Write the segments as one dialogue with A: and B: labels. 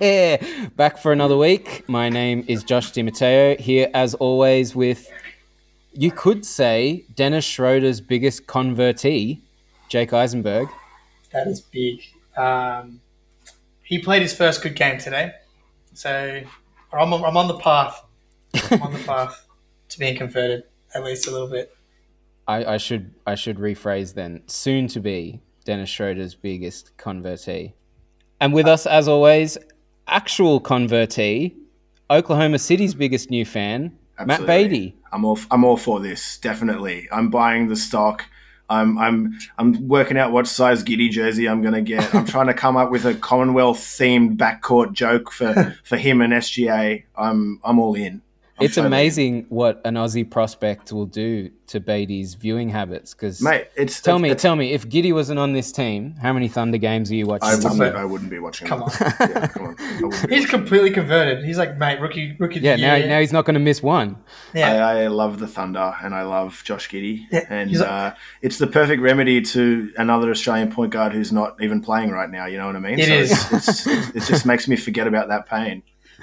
A: Yeah. Back for another week. My name is Josh DiMatteo, here as always with, you could say, Dennis Schroeder's biggest convertee, Jake Eisenberg.
B: That is big. Um, he played his first good game today, so I'm on, I'm on the path. I'm on the path to being converted at least a little bit.
A: I, I should I should rephrase then. Soon to be Dennis Schroeder's biggest convertee. And with us, as always, actual convertee, Oklahoma City's biggest new fan, Matt
C: Absolutely.
A: Beatty.
C: I'm all I'm all for this. Definitely, I'm buying the stock. I'm I'm I'm working out what size Giddey jersey I'm gonna get. I'm trying to come up with a Commonwealth themed backcourt joke for for him and SGA. I'm I'm all in. I'm
A: It's
C: totally
A: amazing what an Aussie prospect will do to Beatty's viewing habits. Because
C: mate. It's
A: tell
C: it's,
A: me,
C: it's-
A: tell me, if Giddey wasn't on this team, how many Thunder games are you watching?
C: I wouldn't,
A: year?
C: I wouldn't be watching.
B: Come
C: it.
B: on.
C: Yeah, come on. I wouldn't be
B: He's
C: watching
B: completely converted. He's like, mate, rookie, rookie. of
A: Yeah, now,
B: year.
A: now he's not going to miss one.
B: yeah.
C: I, I love the Thunder and I love Josh Giddey.
B: Yeah,
C: and
B: he's a-
C: uh, it's the perfect remedy to another Australian point guard who's not even playing right now. You know what I mean?
B: It is.
C: It's, it's, it just makes me forget about that pain.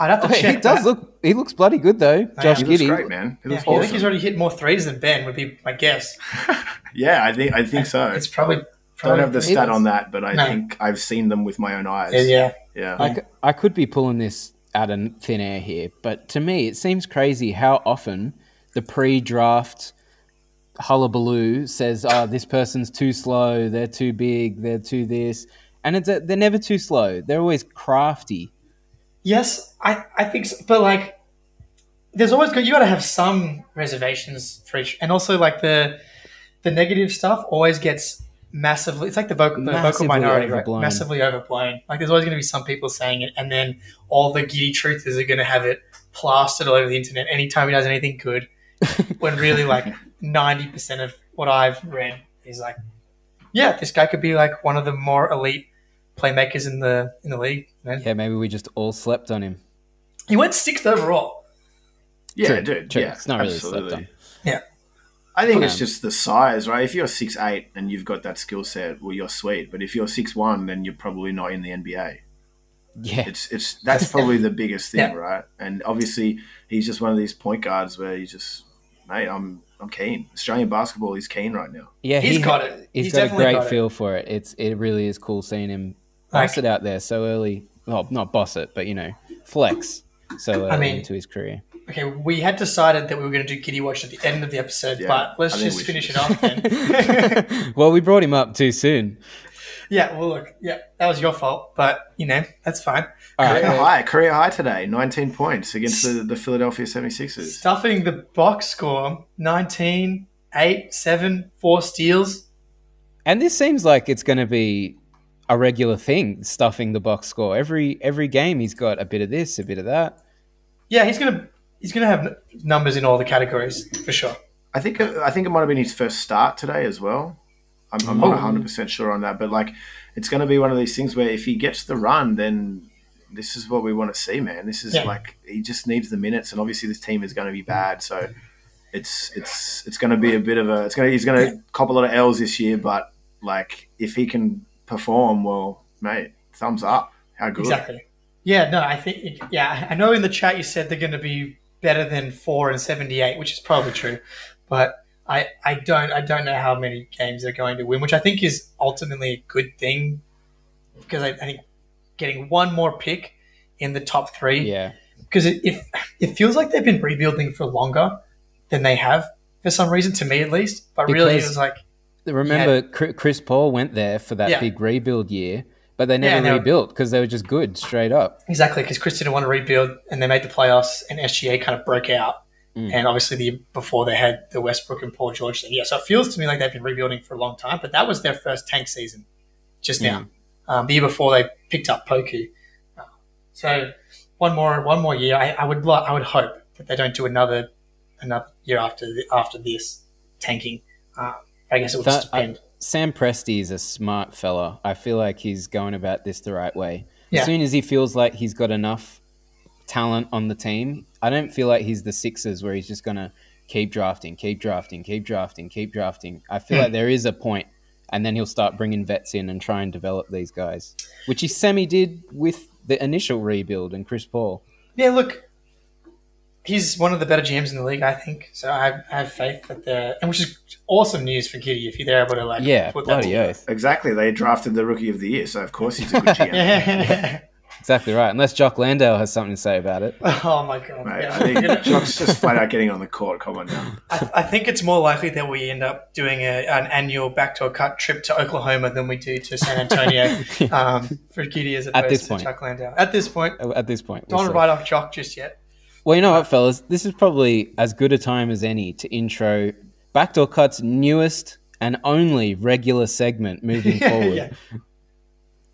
B: I'd have to oh,
A: Wait,
B: check.
A: he does
B: that.
A: look. He looks bloody good though, Josh
C: He
A: Giddey.
C: great, man. He
B: Yeah,
C: looks
B: I think he's already hit more threes than Ben. Would be my guess.
C: yeah, I think I think so.
B: It's probably.
C: Don't have the stat
A: is.
C: on that, but I
B: No.
C: think I've seen them with my own eyes.
B: Yeah, yeah.
C: Yeah.
A: I, c- I could be pulling this out of thin air here, but to me, it seems crazy how often the pre-draft hullabaloo says, "Oh, this person's too slow. They're too big. They're too this," and it's a, they're never too slow. They're always crafty.
B: Yes, I, I think so. But like, there's always good. You got to have some reservations for each, and also like the the negative stuff always gets massively. It's like the vocal the vocal
A: Massively
B: minority,
A: overblown.
B: right? Massively overblown. Like there's always going to be some people saying it, and then all the Giddey truthers are going to have it plastered all over the internet anytime he does anything good. when really, like ninety percent of what I've read is like, yeah, this guy could be like one of the more elite playmakers in the in the league. you know?
A: Yeah, maybe we just all slept on him.
B: He went sixth overall.
C: Yeah,
A: True,
C: dude.
A: true.
C: Yeah,
A: It's not really slept on.
B: Yeah.
C: I think it's
A: Um,
C: just the size, right? If you're six eight and you've got that skill set, well, you're sweet. But if you're six one, then you're probably not in the NBA.
A: Yeah,
C: It's it's that's probably the biggest thing,
B: Yeah.
C: right? And obviously, he's just one of these point guards where he's just, mate, I'm I'm keen. Australian basketball is keen right now.
A: yeah,
B: He's
A: he-
B: got it.
A: He's
B: He's
A: got a great
B: got it.
A: feel for it. It's it really is cool seeing him
B: Like-
A: boss it out there so early. Well, not boss it, but you know, flex so early
B: I mean-
A: into his career.
B: Okay, we had decided that we were going to do Giddey Watch at the end of the episode,
C: Yeah,
B: but let's just finish
C: should.
B: it off then.
A: well, we brought him up too soon.
B: yeah, well, look, yeah, that was your fault, but you know that's fine.
A: All right,
C: Career
A: well,
C: high, career high today, 19 points against the, the Philadelphia 76ers.
B: Stuffing the box score 19, 8, 7, 4 steals.
A: and this seems like it's going to be a regular thing, stuffing the box score every every game. He's got a bit of this, a bit of that.
B: Yeah, he's gonna he's gonna have numbers in all the categories for sure.
C: I think I think it might have been his first start today as well. I'm, I'm
B: Oh.
C: not 100 percent sure on that, but like it's going to be one of these things where if he gets the run, then this is what we want to see, man. This is
B: Yeah.
C: like he just needs the minutes, and obviously this team is going to be bad, so it's it's it's going to be a bit of a it's going to he's going to cop a lot of L's this year, but like if he can perform, well, mate, thumbs up. How good?
B: Exactly. Yeah, no, I think yeah, I know in the chat you said they're going to be better than four and seventy eight, which is probably true, but I I don't I don't know how many games they're going to win, which I think is ultimately a good thing because I, I think getting one more pick in the top three
A: Yeah,
B: because it, it it feels like they've been rebuilding for longer than they have for some reason to me at least, but really it was like
A: remember Chri- Chris Paul went there for that
B: Yeah.
A: big rebuild year, but they never
B: were-
A: rebuilt because they were just good straight up.
B: Exactly, because Chris didn't want to rebuild, and they made the playoffs, and SGA kind of broke out.
A: Mm.
B: And obviously, the before they had the Westbrook and Paul George thing. Yeah, so it feels to me like they've been rebuilding for a long time, but that was their first tank season just now. Um, the year before they picked up Poku. So one more, one more year. I, I would, lo- I would hope that they don't do another, another year after the, after this tanking. Uh, I guess it would
A: That-
B: just depend.
A: Sam Presti is a smart fella. I feel like he's going about this the right way.
B: Yeah.
A: As soon as he feels like he's got enough talent on the team, I don't feel like he's the Sixers where he's just going to keep drafting, keep drafting, keep drafting, keep drafting. I feel
B: Hmm.
A: like there is a point and then he'll start bringing vets in and try and develop these guys, which he semi did with the initial rebuild and Chris Paul.
B: Yeah, look, he's one of the better GMs in the league, I think. So I have, I have faith that the and which is awesome news for Giddey if they're able to like
A: Yeah,
B: put that
A: bloody
B: together.
A: oath.
C: Exactly. They drafted the rookie of the year, so of course he's a good GM.
B: Yeah.
A: Exactly right. Unless Jock Landale has something to say about it.
B: oh my god.
C: Mate,
B: Yeah.
C: I think Jock's just flat out getting on the court. Come on now.
B: I, I think it's more likely that we end up doing a, an annual backdoor cut trip to Oklahoma than we do to San Antonio um, for Giddey as opposed
A: At this
B: to
A: point.
B: Jock Landale. At this point,
A: At this point,
B: don't
A: we'll
B: want to
A: see.
B: write off Jock just yet.
A: Well, you know what, fellas? This is probably as good a time as any to intro Backdoor Cut's newest and only regular segment moving
B: Yeah,
A: forward.
B: yeah.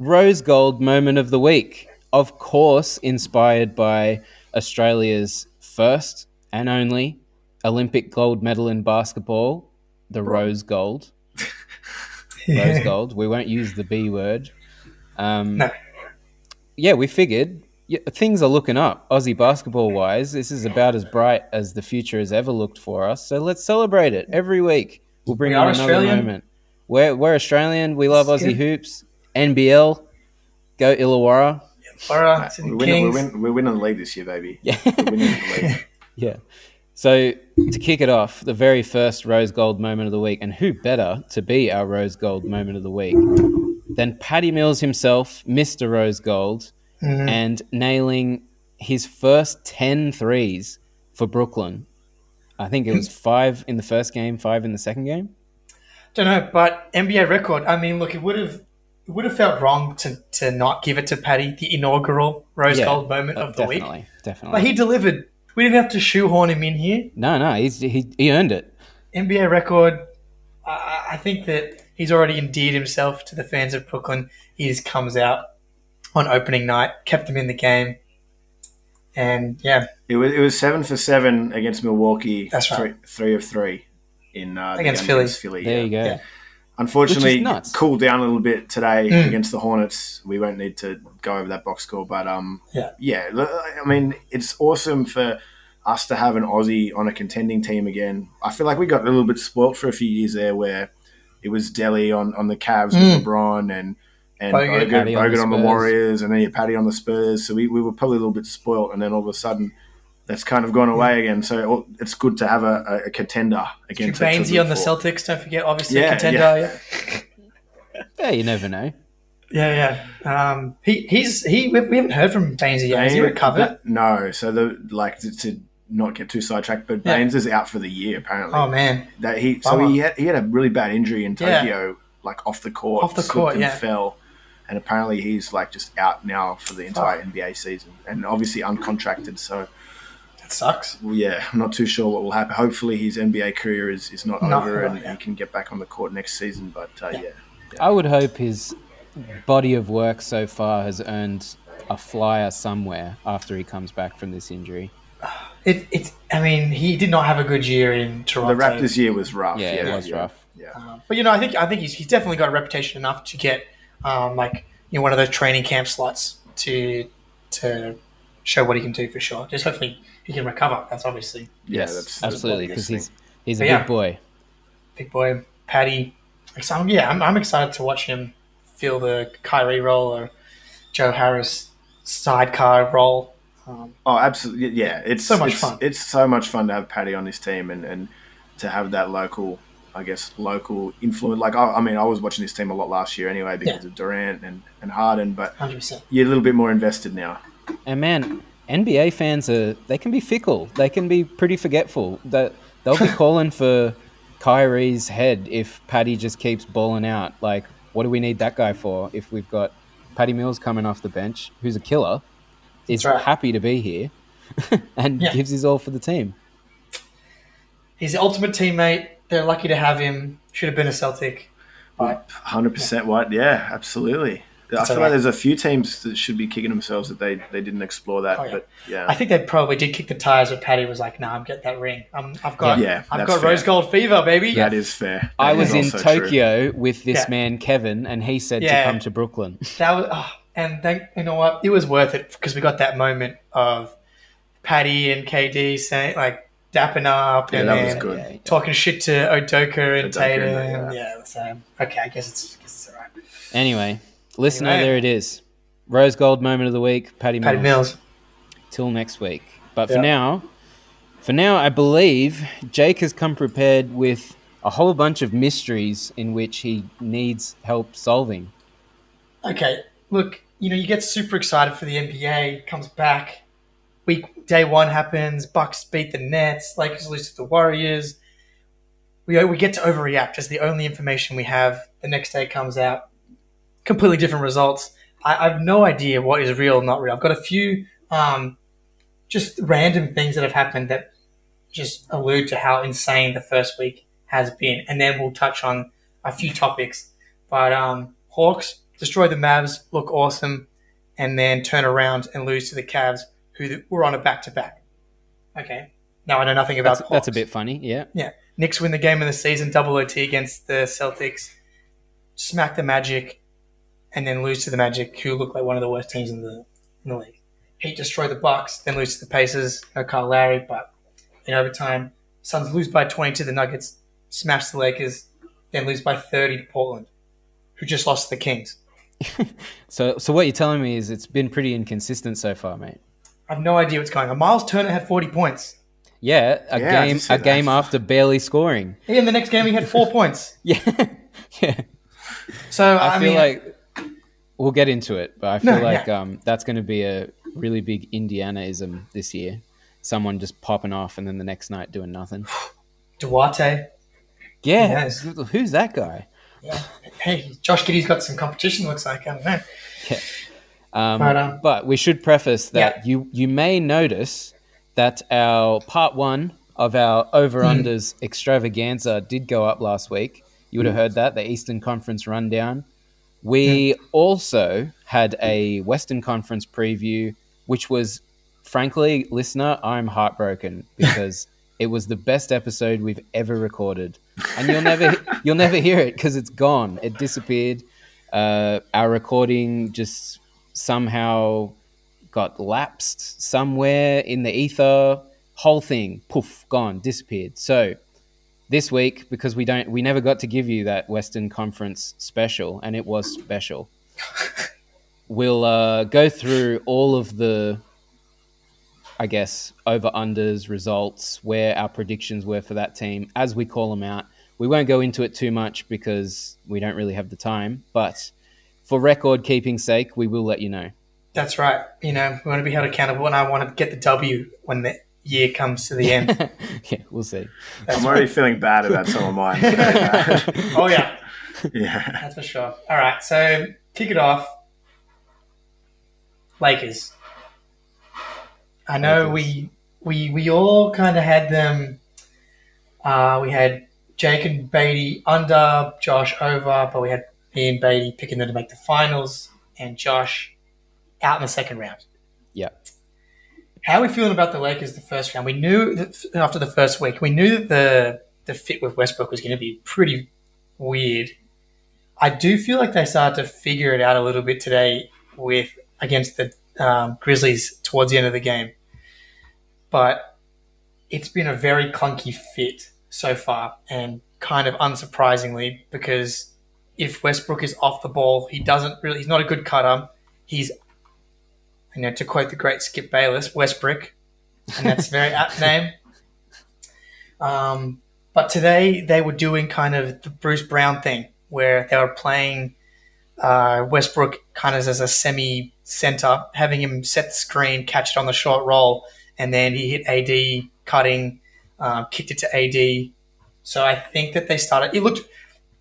A: Rose Gold Moment of the Week. Of course, inspired by Australia's first and only Olympic gold medal in basketball, the Rose Gold. Rose Gold. We won't use the B word. Um,
B: No.
A: Yeah, we figured yeah, things are looking up, Aussie basketball wise. This is about as bright as the future has ever looked for us. So let's celebrate it every week. We'll bring
B: We
A: in
B: are
A: another
B: Australian.
A: moment. We're, we're Australian. We love Aussie
B: good.
A: hoops. NBL. Go Illawarra.
B: All right, Sydney
C: We're winning, we're,
B: Kings.
C: win, we're winning the league this year, baby.
A: Yeah.
C: We're winning the league.
A: Yeah. So to kick it off, the very first Rose Gold moment of the week, and who better to be our Rose Gold moment of the week than Patty Mills himself, Mr. Rose Gold,
B: Mhm.
A: and nailing his first 10 threes for Brooklyn. I think it was five in the first game, five in the second game.
B: Don't know, but NBA record. I mean, look, it would have it would have felt wrong to, to not give it to Patty the inaugural Rose
A: Yeah,
B: Gold moment
A: Uh,
B: of the week.
A: definitely, definitely.
B: But he delivered. We didn't have to shoehorn him in here.
A: no, no, he's, he, he earned it.
B: NBA record. I, I think that he's already endeared himself to the fans of Brooklyn. He just comes out on opening night, kept them in the game, and yeah,
C: It was it was seven for seven against Milwaukee.
B: That's right.
C: Three, three of three in uh, the
B: Against Philly.
A: There
C: yeah.
A: you go.
B: Yeah.
C: Unfortunately,
A: Which is
C: cooled down a little bit today
B: Mm.
C: against the Hornets. We won't need to go over that box score, but um,
B: Yeah.
C: yeah. I mean, it's awesome for us to have an Aussie on a contending team again. I feel like we got a little bit spoilt for a few years there, where it was Delly on, on the Cavs
B: Mm.
C: with LeBron and and
B: Bogut.
C: Bogut,
A: Patty on
C: Bogut
A: the
C: on the Warriors, and then you Patty on the Spurs. So we, we were probably a little bit spoilt, and then all of a sudden. That's kind of gone away again, so it's good to have a, a, a contender against. to
B: Baynesy
C: root
B: on the
C: for.
B: Celtics. Don't forget, obviously
C: Yeah,
B: contender.
C: yeah.
B: Yeah,
A: Yeah, you never know.
B: yeah. yeah. Um, he he's he. We, we haven't heard from Baynesy yet. Has he
C: Bain-
B: recovered?
C: No. So the like to, to not get too sidetracked, but
B: Yeah.
C: Baynes is out for the year apparently.
B: Oh man,
C: that he so
B: Bummer.
C: he had, he had a really bad injury in
B: Yeah.
C: Tokyo, like off the court,
B: Off the court,
C: and
B: yeah.
C: fell, and apparently he's like just out now for the entire NBA season, and obviously uncontracted. So
B: that sucks.
C: well, yeah, I'm not too sure what will happen. Hopefully his NBA career is, is not
B: Not
C: over,
B: over,
C: and
B: yeah.
C: he can get back on the court next season. But uh, yeah.
A: I would hope his body of work so far has earned a flyer somewhere after he comes back from this injury.
B: It it's. I mean, he did not have a good year in Toronto.
C: the Raptors year was rough.
A: Yeah,
C: Yeah,
A: it was
C: yeah,
A: rough.
C: Yeah.
B: Um, but you know, I think I think he's, he's definitely got a reputation enough to get um, like you know one of those training camp slots to to show what he can do for sure. Just hopefully he can recover. That's obviously
C: Yeah,
A: yes,
C: that's- that's
A: absolutely, because
C: biggest
A: he's he's a
B: But yeah.
A: big boy.
B: big boy Patty. So I'm, yeah, I'm, I'm excited to watch him feel the Kyrie role or Joe Harris sidecar role. Um,
C: Oh, absolutely. Yeah, it's
B: So much
C: it's,
B: fun.
C: It's so much fun to have Patty on this team and, and to have that local, I guess, local influence. Like, I, I mean, I was watching this team a lot last year anyway because
B: Yeah.
C: of Durant and, and Harden, but
B: 100%.
C: you're a little bit more invested now.
A: And man, NBA fans are they can be fickle. They can be pretty forgetful. That they'll be calling for Kyrie's head if Patty just keeps balling out. Like, what do we need that guy for? If we've got Patty Mills coming off the bench, who's a killer, is
B: right.
A: happy to be here, and
B: Yeah.
A: gives his all for the team.
B: He's the ultimate teammate. They're lucky to have him. Should have been a Celtic. But
C: 100% what? Yeah, absolutely. I feel
B: all
C: like there's a few teams that should be kicking themselves that they, they didn't explore that.
B: Oh, yeah.
C: But yeah.
B: I think they probably did kick the tires But Patty was like, "Nah, I'm getting that ring. I'm, I've got,
C: Yeah,
B: I've got
C: fair.
B: rose gold fever, baby."
C: that is fair.
A: I
C: That
A: was in
C: also true.
A: Tokyo with this
B: Yeah.
A: man Kevin, and he said
B: Yeah.
A: to come to Brooklyn.
B: That was, oh, and then you know what? It was worth it because we got that moment of Patty and KD saying like dapping up
C: Yeah,
B: and
C: that was good.
A: Yeah,
B: talking shit to Udoka and
C: Udoka,
B: Tatum.
C: yeah.
B: Yeah. so okay, I guess it's, I guess it's all right.
A: Anyway, listener,
B: Anyway.
A: there it is. Rose gold moment of the week, Patty Mills.
B: Patty Mills.
A: Till next week. But for now, for now, I believe Jake has come prepared with a whole bunch of mysteries in which he needs help solving.
B: Okay, look, you know, you get super excited for the NBA, comes back, week day one happens, Bucks beat the Nets, Lakers lose to the Warriors. We, we get to overreact as the only information we have. The next day comes out, completely different results. I, I have no idea what is real not real. I've got a few um, just random things that have happened that just allude to how insane the first week has been, and then we'll touch on a few topics. But um, Hawks destroy the Mavs, look awesome, and then turn around and lose to the Cavs, who were on a back to back. Okay, now I know nothing about
A: That's, that's a bit funny, yeah.
B: Yeah, Knicks win the game of the season, double OT against the Celtics, smack the Magic, and then lose to the Magic, who look like one of the worst teams in the in the league. Heat destroy the Bucks, then lose to the Pacers. No Kyle Lowry, but in overtime, Suns lose by twenty to the Nuggets, smash the Lakers, then lose by thirty to Portland, who just lost to the Kings.
A: So, so what you're telling me is it's been pretty inconsistent so far, mate.
B: I have no idea what's going on. Miles Turner had forty points.
A: Yeah, a
C: Yeah, I
A: game,
C: did see
A: a game after barely scoring.
B: Yeah, in the next game he had four points.
A: Yeah, yeah.
B: So
A: I,
B: I,
A: feel
B: mean,
A: like we'll get into it, but I feel
B: No,
A: like
B: yeah.
A: um, that's going to be a really big Indianaism this year. Someone just popping off and then the next night doing nothing.
B: Duarte.
A: Yeah,
B: Yes.
A: who's that guy?
B: Yeah. Hey, Josh Giddey's got some competition. Looks like I don't know. But, um,
A: but we should preface that
B: Yeah.
A: you you may notice that our part one of our over unders extravaganza did go up last week. You would have heard that the Eastern Conference rundown. We also had a Western Conference preview, which was, frankly, listener, I'm heartbroken because it was the best episode we've ever recorded, and you'll never you'll never hear it because it's gone. It disappeared. Uh, our recording just somehow got lapsed somewhere in the ether. Whole thing, poof, gone, disappeared. So this week, because we don't, we never got to give you that Western Conference special, and it was special. we'll uh, go through all of the, I guess, over unders results, where our predictions were for that team as we call them out. We won't go into it too much because we don't really have the time, but for record keeping sake, we will let you know.
B: That's right. You know, we want to be held accountable, and I want to get the W when the year comes to the end.
A: yeah, we'll see.
C: I'm already feeling bad about some of mine.
B: oh yeah,
C: yeah.
B: that's for sure. All right, so kick it off. Lakers. I know we we we all kind of had them. Uh, we had Jake and Beatty under, Josh over, but we had me and Beatty picking them to make the finals, and Josh out in the second round.
A: Yeah.
B: How are we feeling about the Lakers the first round? We knew that after the first week, we knew that the the fit with Westbrook was going to be pretty weird. I do feel like they started to figure it out a little bit today with against the um, Grizzlies towards the end of the game, but it's been a very clunky fit so far, and kind of unsurprisingly because if Westbrook is off the ball, he doesn't really. He's not a good cutter. He's you know, to quote the great Skip Bayless, Westbrook, and that's a very apt name. Um, but today they were doing kind of the Bruce Brown thing, where they were playing uh, Westbrook kind of as a semi center, having him set the screen, catch it on the short roll, and then he hit AD cutting, um, kicked it to AD. So I think that they started. It looked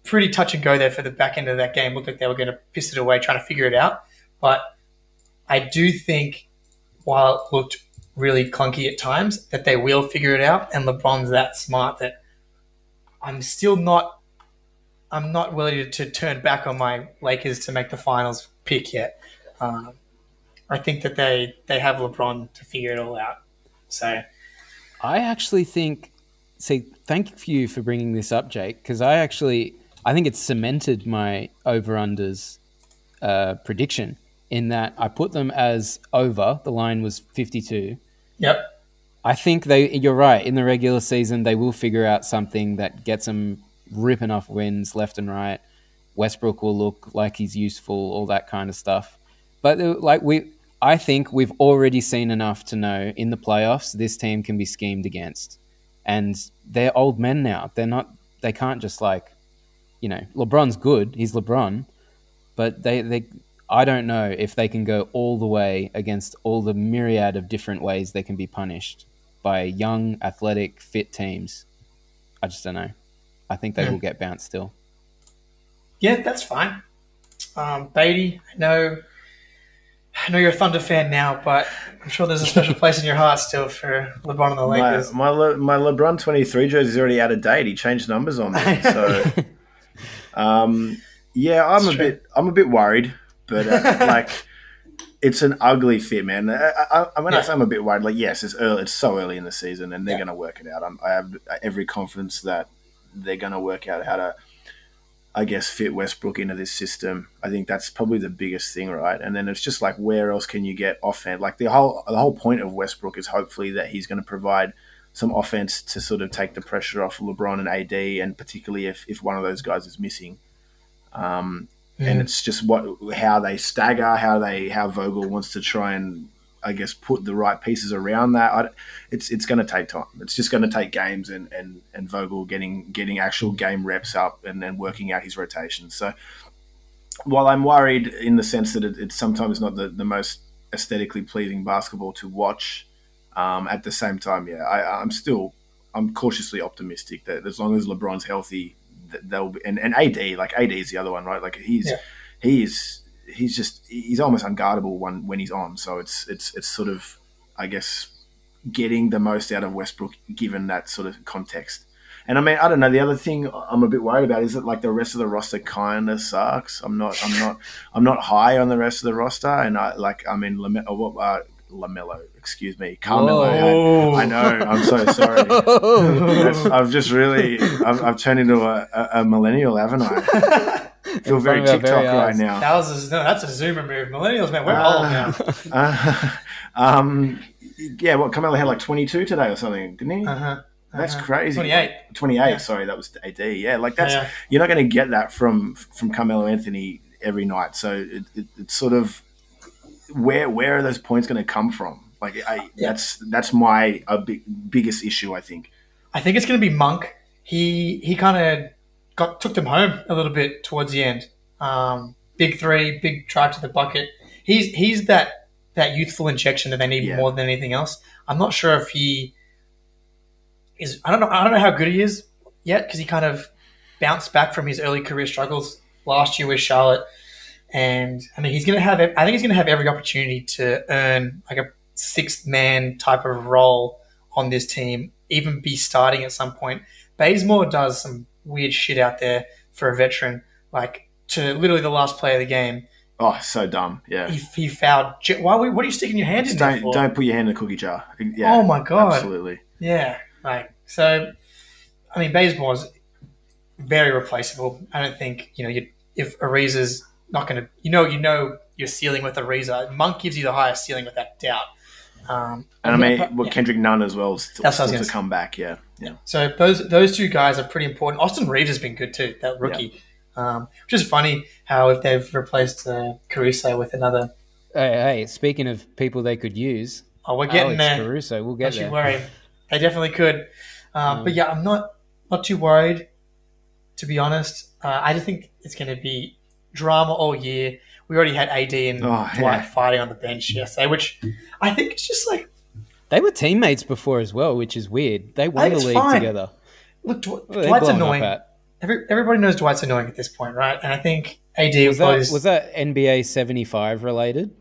B: pretty touch and go there for the back end of that game. Looked like they were going to piss it away, trying to figure it out. But I do think, while it looked really clunky at times, that they will figure it out. And LeBron's that smart that I'm still not. I'm not willing to, turn back on my Lakers to make the finals pick yet. Um, I think that they they have LeBron to figure it all out. So
A: I actually think. See, thank you for bringing this up, Jake, because I actually I think it's cemented my over unders uh, prediction in that I put them as over. The line was fifty two,
B: yep,
A: I think they. You're right. In the regular season, they will figure out something that gets them ripping off wins left and right. Westbrook will look like he's useful, all that kind of stuff. But uh, like we, I think we've already seen enough to know in the playoffs this team can be schemed against, and they're old men now. They're not. They can't just like, you know, LeBron's good. He's LeBron, but they they. I don't know if they can go all the way against all the myriad of different ways they can be punished by young, athletic, fit teams. I just don't know. I think they
B: Hmm.
A: will get bounced still.
B: Yeah, that's fine. Um, Beatty, I know, I know you're a Thunder fan now, but I'm sure there's a special place in your heart still for LeBron and the
C: My
B: Lakers.
C: my, Le, my LeBron twenty three jersey is already out of date. He changed numbers on me, so um, yeah, I'm
B: It's
C: a
B: true.
C: bit I'm a bit worried, but uh, like it's an ugly fit, man. I, I, I, when I
B: Yeah.
C: say I'm a bit worried, like yes, it's early, it's so early in the season, and they're
B: Yeah.
C: going to work it out. I'm, I have every confidence that they're going to work out how to. I guess fit Westbrook into this system. I think that's probably the biggest thing, right? And then it's just like where else can you get offense? Like the whole the whole point of Westbrook is hopefully that he's going to provide some offense to sort of take the pressure off LeBron and AD, and particularly if, if one of those guys is missing. Um, And it's just what how they stagger, how they how Vogel wants to try and I guess put the right pieces around that. I, it's it's going to take time. It's just going to take games and, and, and Vogel getting getting actual game reps up and then working out his rotations. So while I'm worried in the sense that it, it's sometimes not the, the most aesthetically pleasing basketball to watch, um, at the same time, yeah, I, I'm still I'm cautiously optimistic that as long as LeBron's healthy, that they'll be and, and AD like AD is the other one, right? Like he's
B: Yeah.
C: he is he's just he's almost unguardable when when he's on. So it's it's it's sort of I guess getting the most out of Westbrook given that sort of context. And I mean, I don't know. The other thing I'm a bit worried about is that like the rest of the roster kind of sucks. I'm not, I'm not, I'm not high on the rest of the roster. And I like, I mean, Lame- uh, what, uh, Lamelo, excuse me, Carmelo.
B: Whoa.
C: I, I know. I'm so sorry. I've just really, I've, I've turned into a, a, a millennial, haven't I? I feel very
A: front of
C: TikTok
A: very
C: right now.
B: That was a, no, that's a zoomer move. Millennials, man, we're
C: Ah.
B: old now.
C: Uh, um, yeah, what Carmelo had like 22 today or something, didn't he?
B: Uh-huh.
C: That's
B: Uh-huh.
C: crazy.
B: 28.
C: 28.
B: Yeah.
C: Sorry, that was AD. Yeah, like that's
B: Yeah.
C: you're not going to get that from from Carmelo Anthony every night. So it, it, it's sort of where where are those points going to come from? Like I,
B: Yeah.
C: that's that's my a big, biggest issue. I think.
B: I think it's going to be Monk. He he kind of got took them home a little bit towards the end. Um, big three, big drive to the bucket. He's he's that that youthful injection that they need
C: Yeah.
B: more than anything else. I'm not sure if he is. I don't know. I don't know how good he is yet because he kind of bounced back from his early career struggles last year with Charlotte. And I mean, he's going to have. I think he's going to have every opportunity to earn like a sixth man type of role on this team, even be starting at some point. Bazemore does some weird shit out there for a veteran, like to literally the last play of the game.
C: Oh, so dumb. Yeah.
B: He, he fouled. Why? What are you sticking your hand in
C: Just
B: there
C: don't
B: for?
C: don't put your hand in the cookie jar. Yeah.
B: Oh my God.
C: Absolutely.
B: Yeah, like so. I mean, Bazemore's very replaceable. I don't think you know you, if Ariza's not going to, you know, you know your ceiling with Ariza. Monk gives you the highest ceiling without doubt. Um,
C: And I mean,
B: yeah,
C: well,
B: yeah.
C: Kendrick Nunn as well, still,
B: That's what I was
C: still
B: gonna
C: to come back. Yeah. Yeah.
B: So those those two guys are pretty important. Austin Reaves has been good too, that rookie. Um, which is funny how if they've replaced uh, Caruso with another.
A: Hey, hey, speaking of people they could use,
B: Oh, we're getting
A: Alex
B: there.
A: Caruso, we'll
B: Don't
A: get
B: you
A: there.
B: worry. They definitely could. Um,
A: Mm.
B: But yeah, I'm not not too worried. To be honest, uh, I just think it's going to be drama all year. We already had AD and
C: Oh,
B: Dwight
C: yeah.
B: fighting on the bench yesterday, which I think it's just like
A: They were teammates before as well, which is weird. They won the league
B: fine.
A: together.
B: look, Dw-
A: What are they
B: Dwight's annoying. Every, everybody knows Dwight's annoying at this point, right? And I think AD
A: Was
B: was,
A: that,
B: probably
A: was that NBA 75 related?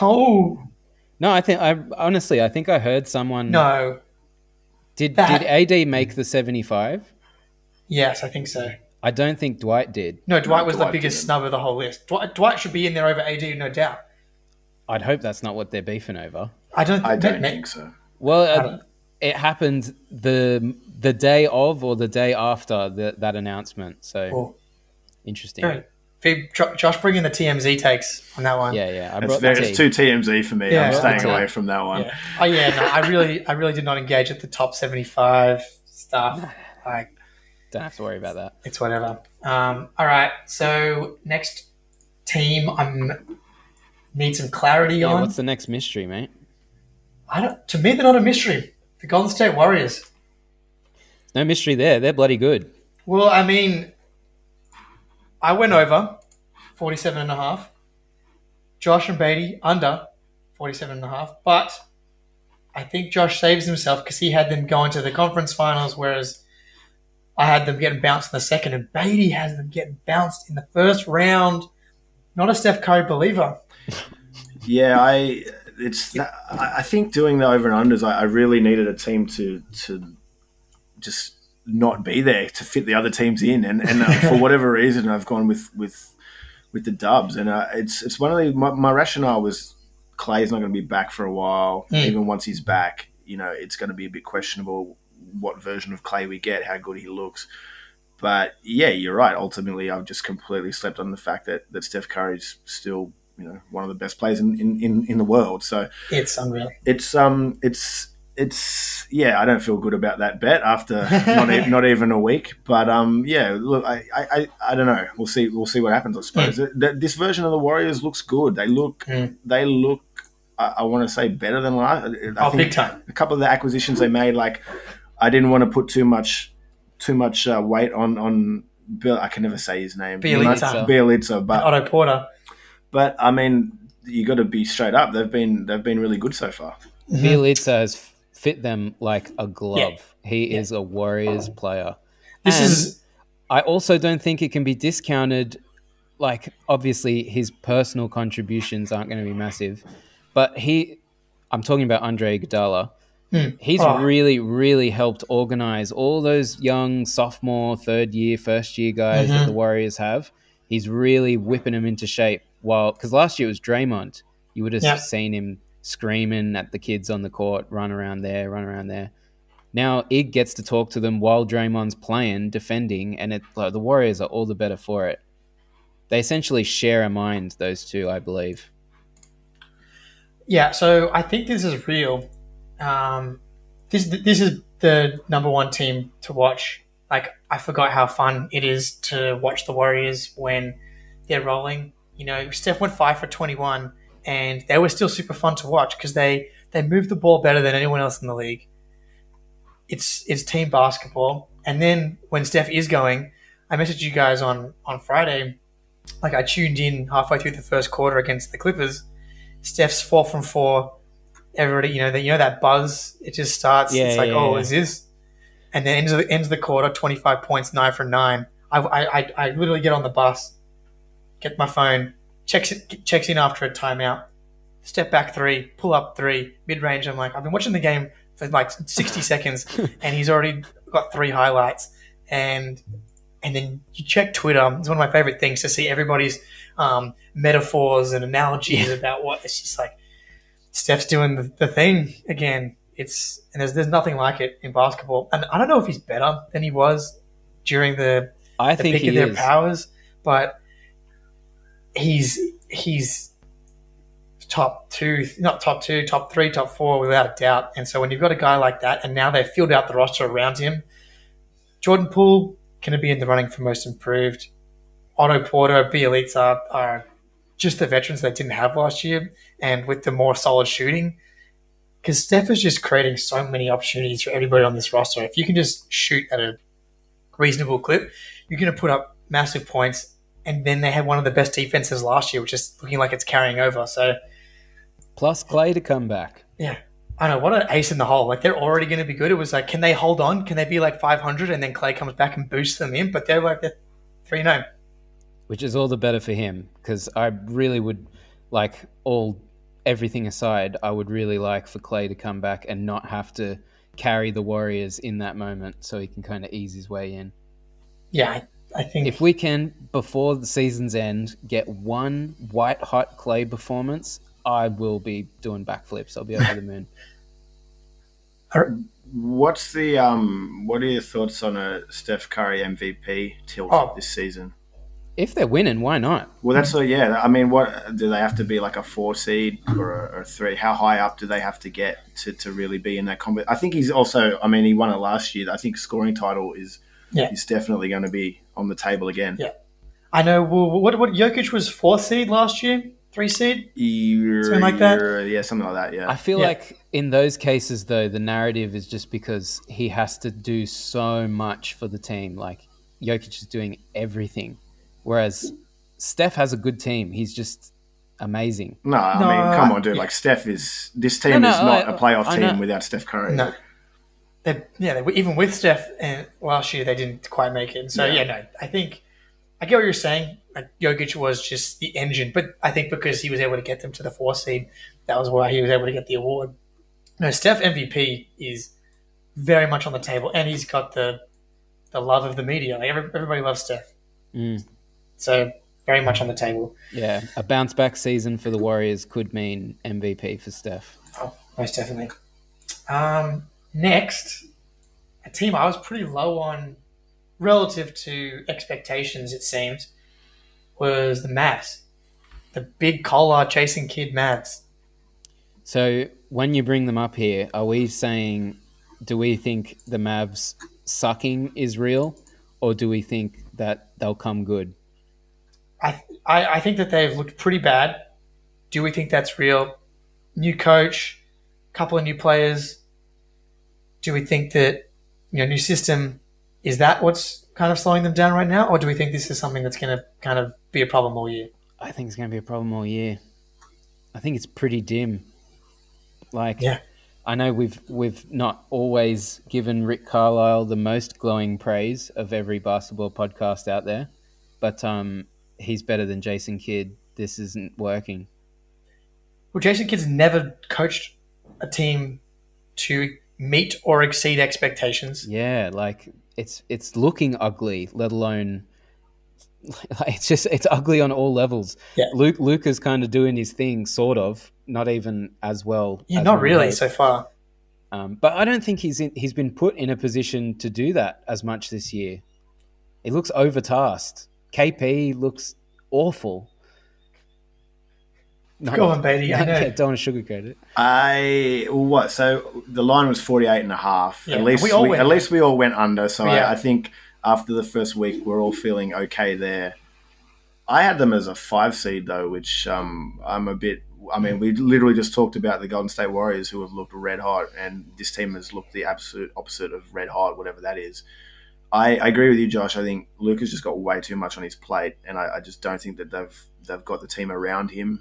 B: oh
A: No, I think I honestly I think I heard someone
B: no,
A: did
B: That-
A: did AD make the 75?
B: yes, I think so.
A: I don't think Dwight did.
B: No, Dwight was the biggest
C: didn't.
B: snub of the whole list. Dwight, Dwight should be in there over AD, no doubt.
A: I'd hope that's not what they're beefing over.
B: I don't.
C: I don't think so.
A: Well, uh, it happened the the day of or the day after the, that announcement. So
B: Well,
A: interesting.
B: very, Big- Jo- Josh the TMZ takes on that one.
A: Yeah, yeah. I
C: It's,
A: brought
C: very,
A: the
C: it's too TMZ for me.
B: Yeah,
C: I'm staying
A: brought
C: away from that one.
B: Yeah. Oh yeah, no, I really, I really did not engage at the top seventy-five stuff. Like
A: Don't have to worry about that.
B: it's whatever. Um, all right, so next team, I'm need some clarity
A: Yeah,
B: on.
A: what's the next mystery, mate?
B: I don't. To me, they're not a mystery. The Golden State Warriors.
A: No mystery there. They're bloody good.
B: Well, I mean, I went over 47 and a half. Josh and Beatty under 47 and a half. But I think Josh saves himself because he had them going to the conference finals, whereas I had them getting bounced in the second, and Beatty has them getting bounced in the first round. Not a Steph Curry believer.
C: Yeah, I it's I think doing the over and unders. I, I really needed a team to to just not be there to fit the other teams in, and and uh, for whatever reason, I've gone with with with the Dubs, and uh, it's it's one of the my, my rationale was Clay's not going to be back for a while.
B: Mm.
C: Even once he's back, you know, it's going to be a bit questionable what version of Clay we get, how good he looks. But yeah, you're right. Ultimately, I've just completely slept on the fact that, that Steph Curry's still, you know, one of the best players in, in, in, in the world. So
B: It's unreal.
C: it's um it's it's yeah, I don't feel good about that bet after not e- not even a week. But um yeah, look, I, I, I, don't know. We'll see we'll see what happens. I suppose Th- this version of the Warriors looks good. They look
B: Mm.
C: they look. I, I want to say better than last. I
B: Oh,
C: think
B: big time.
C: a couple of the acquisitions they made, like I didn't want to put too much too much uh, weight on on Bill. I can never say his name.
B: Bjelica.
C: Bjelica, but
B: Otto Porter.
C: but I mean, you got to be straight up. They've been they've been really good so far.
A: Bjelica has fit them like a glove. He is a Warriors player.
B: This
A: And
B: is
A: I also don't think it can be discounted. Like, obviously, his personal contributions aren't going to be massive, but he, I'm talking about Andre Iguodala. Hmm. He's
B: Oh.
A: really, really helped organize all those young sophomore, third year, first year guys that mm-hmm. the Warriors have. He's really whipping them into shape. While, because last year it was Draymond, you would have
B: Yeah.
A: seen him screaming at the kids on the court, run around there, run around there. Now Ig gets to talk to them while Draymond's playing, defending, and it, like, the Warriors are all the better for it. They essentially share a mind, those two, I believe.
B: Yeah, so I think this is real. Um, this this is the number one team to watch. Like I forgot how fun it is to watch the Warriors when they're rolling. You know, Steph went five for twenty one, and they were still super fun to watch because they they move the ball better than anyone else in the league. It's it's team basketball, and then when Steph is going, I messaged you guys on on Friday. Like I tuned in halfway through the first quarter against the Clippers. Steph's four from four. Everybody, you know, that you know that buzz. It just starts.
A: Yeah,
B: it's like,
A: yeah,
B: oh,
A: yeah.
B: is this? And then ends the ends the quarter, twenty five points, nine for nine. I, I, I, I literally get on the bus, get my phone, checks it, checks in after a timeout, step back three, pull up three, mid range. I'm like, I've been watching the game for like sixty seconds, and he's already got three highlights. And and then you check Twitter. It's one of my favorite things to see everybody's um, metaphors and analogies about what it's just like. Steph's doing the, the thing again. It's and there's there's nothing like it in basketball. And I don't know if he's better than he was during the,
A: I
B: the
A: think
B: peak
A: he
B: of their
A: is.
B: powers, but he's he's top two, not top two, top three, top four without a doubt. And so when you've got a guy like that, and now they've filled out the roster around him, Jordan Poole going to be in the running for most improved. Otto Porter, Bjelica are, are just the veterans they didn't have last year, and with the more solid shooting. Because Steph is just creating so many opportunities for everybody on this roster. If you can just shoot at a reasonable clip, you're going to put up massive points. And then they had one of the best defenses last year, which is looking like it's carrying over. So
A: Plus Clay to come back.
B: yeah, I know what an ace in the hole. Like they're already going to be good. It was like, can they hold on? Can they be like 500 and then Clay comes back and boosts them in? But they're like they're three nine.
A: which is all the better for him because I really would like all everything aside, I would really like for Clay to come back and not have to carry the Warriors in that moment so he can kind of ease his way in.
B: Yeah, I, I think
A: If we can, before the season's end, get one white hot Clay performance, I will be doing backflips. I'll be over the moon.
C: What's the um? What are your thoughts on a Steph Curry MVP tilt
B: Oh.
C: this season?
A: If they're winning, why not?
C: Well, that's so yeah. I mean, what do they have to be like a four seed or a, or a three? How high up do they have to get to, to really be in that combat? I think he's also. I mean, he won it last year. I think scoring title is
B: Yeah.
C: is definitely going to be on the table again.
B: Yeah. I know. Well, what what Jokic was fourth seed last year, three seed.
C: Something
B: like that?
C: Yeah, something like that. Yeah.
A: I feel
B: Yeah.
A: like in those cases, though, the narrative is just because he has to do so much for the team. Like Jokic is doing everything, whereas Steph has a good team. He's just amazing.
C: no, I
B: No,
C: mean, come on, dude.
B: yeah.
C: Like Steph is. This team
A: No, no,
C: is not
A: I-
C: a playoff
A: I
C: team
A: know.
C: without Steph Curry.
B: No. They, yeah, they, were- even with Steph and last year, they didn't quite make it. And so
C: Yeah.
B: yeah. no, I think I get what you're saying. Like Jokic was just the engine, but I think because he was able to get them to the four seed, that was why he was able to get the award. No, Steph MVP is very much on the table, and he's got the the love of the media. Like every, everybody loves Steph,
A: Mm.
B: So very much on the table.
A: Yeah, a bounce back season for the Warriors could mean MVP for Steph.
B: Oh, most definitely. Um, next, a team I was pretty low on relative to expectations, it seems, was the Mavs. The big collar chasing kid Mavs.
A: So when you bring them up here, are we saying, do we think the Mavs sucking is real, or do we think that they'll come good?
B: I, I, I think that they've looked pretty bad. Do we think that's real? New coach, couple of new players. Do we think that you know new system is that what's kind of slowing them down right now, or do we think this is something that's going to kind of be a problem all year?
A: I think it's going to be a problem all year. I think it's pretty dim. Like,
B: Yeah.
A: I know we've we've not always given Rick Carlisle the most glowing praise of every basketball podcast out there, but um, he's better than Jason Kidd. This isn't working.
B: Well, Jason Kidd's never coached a team to meet or exceed expectations.
A: Yeah, like it's it's looking ugly, let alone like, it's just it's ugly on all levels.
B: Yeah.
A: Luke Luka's kind of doing his thing, sort of, not even as well.
B: Yeah,
A: as
B: not really so far.
A: Um, but I don't think he's in, he's been put in a position to do that as much this year. He looks overtasked. KP looks awful. No,
B: Go on, Beatty. I know.
A: yeah, don't want to sugarcoat it.
C: I what? So the line was 48 and a half.
B: Yeah,
C: at least
B: we
C: we,
B: all went
C: at least we all went under. So
B: Yeah.
C: I, I think after the first week, we're all feeling okay there. I had them as a five seed though, which um, I'm a bit. I mean, we literally just talked about the Golden State Warriors who have looked red hot, and this team has looked the absolute opposite of red hot, whatever that is. I, I agree with you, Josh. I think Luka's just got way too much on his plate, and I, I just don't think that they've they've got the team around him.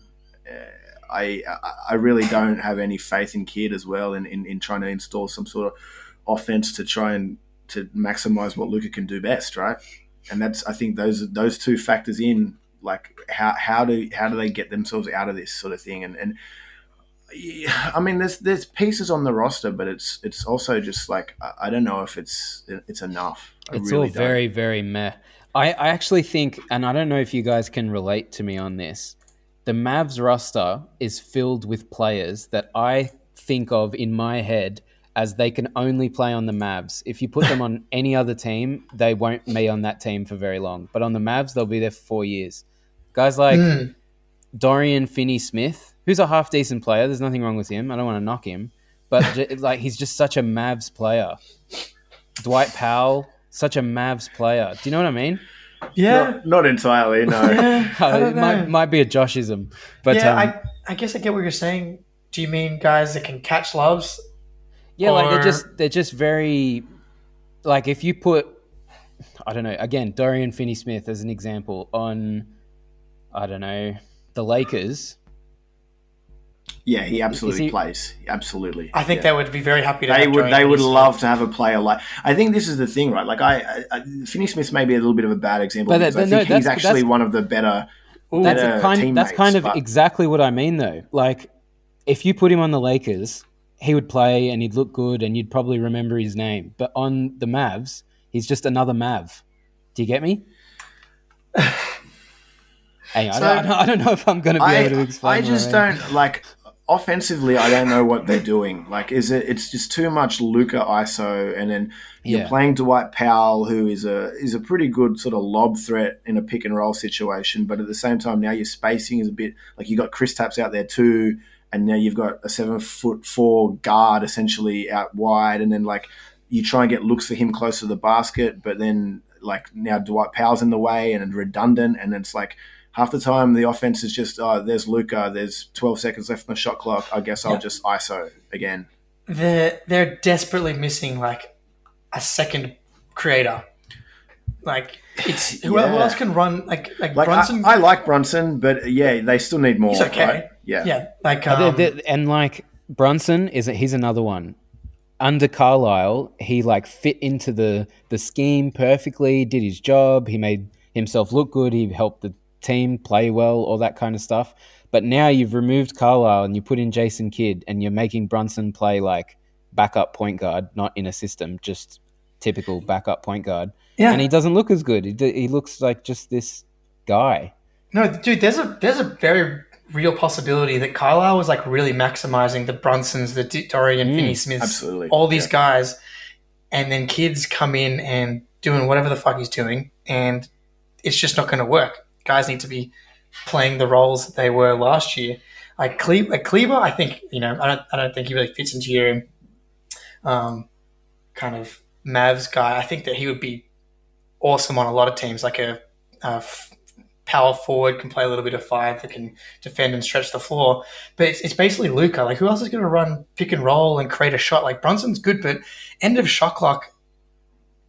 C: Uh, I I- really don't have any faith in Kidd as well in, in, in trying to install some sort of offense to try and to maximize what Luka can do best, right? And that's I think those those two factors in like how how do how do they get themselves out of this sort of thing and and yeah, I mean there's there's pieces on the roster, but it's it's also just like I, I don't know if it's it's enough. I
A: It's
C: really
A: all
C: don't.
A: very, very meh. I, I actually think, and I don't know if you guys can relate to me on this, the Mavs roster is filled with players that I think of in my head as they can only play on the Mavs. If you put them on any other team, they won't be on that team for very long. But on the Mavs, they'll be there for four years. Guys like
B: Mm.
A: Dorian Finney Smith, who's a half decent player. There's nothing wrong with him. I don't want to knock him, but j- like he's just such a Mavs player. Dwight Powell, such a Mavs player. Do you know what I mean?
B: Yeah.
C: Not, not entirely, no.
B: Yeah, I
A: it might, might be a Joshism, but
B: yeah,
A: um,
B: I, I guess I get what you're saying. Do you mean guys that can catch loves?
A: yeah, like they're just they're just very like if you put I don't know again Dorian Finney Smith as an example on I don't know the Lakers.
C: Yeah, he absolutely
A: he-
C: plays. Absolutely.
B: I think
C: yeah.
B: they would be very happy to.
C: they
B: have
C: would they would love to have a player like I think this is the thing right like I, I, Finney Smith may be a little bit of a bad example
A: But
C: because
A: that-
C: I
A: no,
C: think he's actually
A: that's-
C: one of the better
A: That's
C: better
A: a kind. That's kind of
C: but-
A: exactly what I mean, though. Like, if you put him on the Lakers, he would play and he'd look good, and you'd probably remember his name. But on the Mavs, he's just another Mav. Do you get me? hey, I,
B: So-
A: don't, I don't- I don't know if I'm going to be
C: I,
A: able to explain.
C: I just don't like offensively, I don't know what they're doing. Like, is it? It's just too much Luka ISO, and then you're
A: Yeah.
C: playing Dwight Powell, who is a is a pretty good sort of lob threat in a pick and roll situation. But at the same time, now your spacing is a bit like you got Kristaps out there too, and now you've got a seven foot four guard essentially out wide, and then like you try and get looks for him close to the basket, but then like now Dwight Powell's in the way and redundant, and it's like half the time the offense is just oh there's Luka, there's 12 seconds left on the shot clock. I guess I'll
B: Yeah.
C: just ISO again.
B: they're they're desperately missing like a second creator. Like it's who, who
C: Yeah.
B: else can run like like,
C: Like
B: Brunson?
C: I, I like Brunson, but yeah, they still need more.
B: He's okay.
C: right? Yeah.
B: yeah, like um,
A: the- the- and like Brunson is he's another one. Under Carlisle, he like fit into the the scheme perfectly, did his job, he made himself look good, he helped the team play well, all that kind of stuff. But now you've removed Carlisle and you put in Jason Kidd and you're making Brunson play like backup point guard, not in a system, just typical backup point guard.
B: yeah.
A: And he doesn't look as good. He, he looks like just this guy.
B: No, dude, there's a there's a very real possibility that Carlisle was like really maximizing the Brunsons, the D- Dorian
A: Mm,
B: Finney Smiths,
C: absolutely.
B: all these
C: Yeah.
B: guys, and then Kidd's come in and doing whatever the fuck he's doing, and it's just not going to work. Guys need to be playing the roles that they were last year. Like Kleber, like Kleber, I think you know, I don't, I don't think he really fits into your um, kind of Mavs guy. I think that he would be awesome on a lot of teams, like a, a f- power forward, can play a little bit of five, that can defend and stretch the floor. But it's, it's basically Luka. Like, who else is going to run pick and roll and create a shot? Like, Brunson's good, but end of shot clock,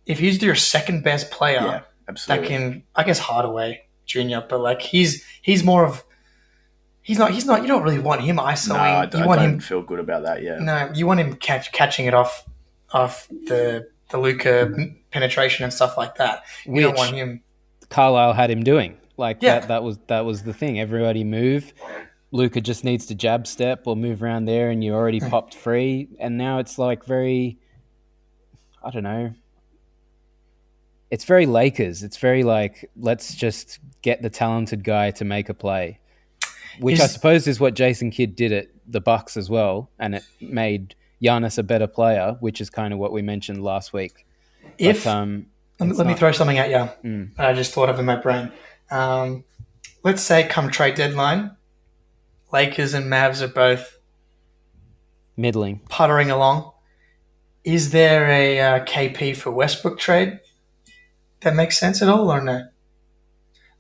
B: if he's your second best player,
C: Yeah,
B: that can, I guess, Hardaway Jr., but like, he's he's more of, he's not, he's not, you don't really want him
C: no,
B: isoing.
C: I, d-
B: you
C: I
B: want
C: don't
B: him,
C: feel good about that. Yeah.
B: no, you want him catch, catching it off, off the, the Luka penetration and stuff like that. You don't want him.
A: Carlisle had him doing. Like
B: Yeah.
A: that, that was that was the thing. Everybody move. Luka just needs to jab step or move around there, and you already
B: Hmm.
A: popped free. And now it's like very, I don't know. It's very Lakers. It's very like let's just get the talented guy to make a play, which I suppose is what Jason Kidd did at the Bucks as well, and it made Giannis a better player, which is kind of what we mentioned last week.
B: If,
A: but, um,
B: Let me, let me throw something at you.
A: Mm.
B: that I just thought of in my brain. Um, let's say come trade deadline, Lakers and Mavs are both
A: middling.
B: puttering along. Is there a uh, KP for Westbrook trade that makes sense at all, or no?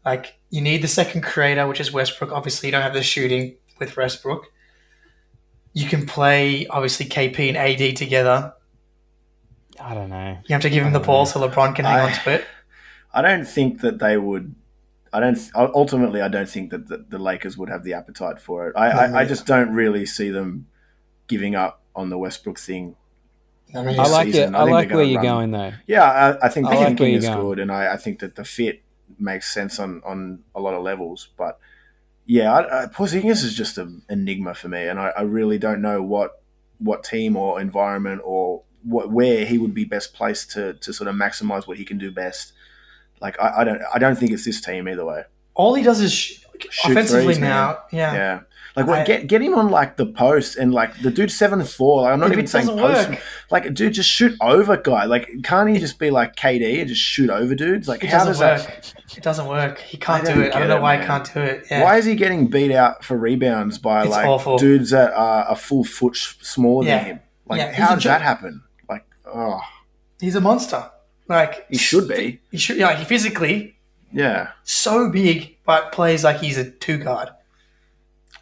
B: Like you need the second creator, which is Westbrook. Obviously, you don't have the shooting with Westbrook. You can play obviously KP and AD together.
A: I don't know.
B: You have to give him the ball so LeBron can hang
C: I-
B: on to it.
C: I don't think that they would. I don't. Ultimately, I don't think that the, the Lakers would have the appetite for it. I, I, I just don't really see them giving up on the Westbrook thing.
B: I mean,
A: I like
C: season.
A: it.
C: I
A: I like where you're
C: run-
A: going though.
C: Yeah, I, I think
A: I
C: the
A: like where
C: thinking is
A: going.
C: good, and I, I think that the fit makes sense on, on a lot of levels. But yeah, I, I, Porzingis is just an enigma for me, and I, I really don't know what what team or environment or what, where he would be best placed to, to sort of maximize what he can do best. Like I, I don't I don't think it's this team either way.
B: all he does is sh- offensively
C: threes,
B: now. Yeah.
C: Yeah. Like what,
B: I-
C: get get him on like the post and like the dude's seven four. Like I'm not even saying post.
B: work.
C: Like dude, just shoot over guy. Like can't he just be like KD and just shoot over dudes? Like
B: It
C: how
B: doesn't work.
C: that?
B: It doesn't work. He can't do it. I don't know
C: it,
B: why
C: man.
B: he can't do it. Yeah.
C: Why is he getting beat out for rebounds by
B: It's
C: like
B: awful.
C: dudes that are a full foot smaller
B: Yeah.
C: than him? Like
B: Yeah,
C: how does that happen? Like oh,
B: He's a monster. Like
C: he should be.
B: He should. Yeah, he physically
C: Yeah.
B: so big, but plays like he's a two guard.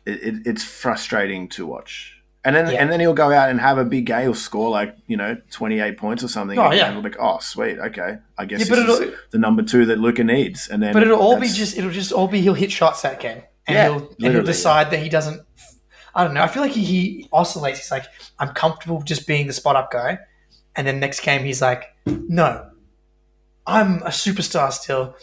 C: It, it, it's frustrating to watch. And then
B: Yeah.
C: and then he'll go out and have a big game. He'll score like you know twenty eight points or something.
B: Oh, yeah.
C: like, oh sweet, okay. I guess
B: Yeah,
C: this is the number two that Luka needs. And then
B: But it'll all be just. It'll just all be. He'll hit shots that game, and
C: Yeah,
B: he'll and he'll decide that he doesn't. I don't know. I feel like he, he oscillates. He's like, I'm comfortable just being the spot up guy, and then next game he's like, No, I'm a superstar still.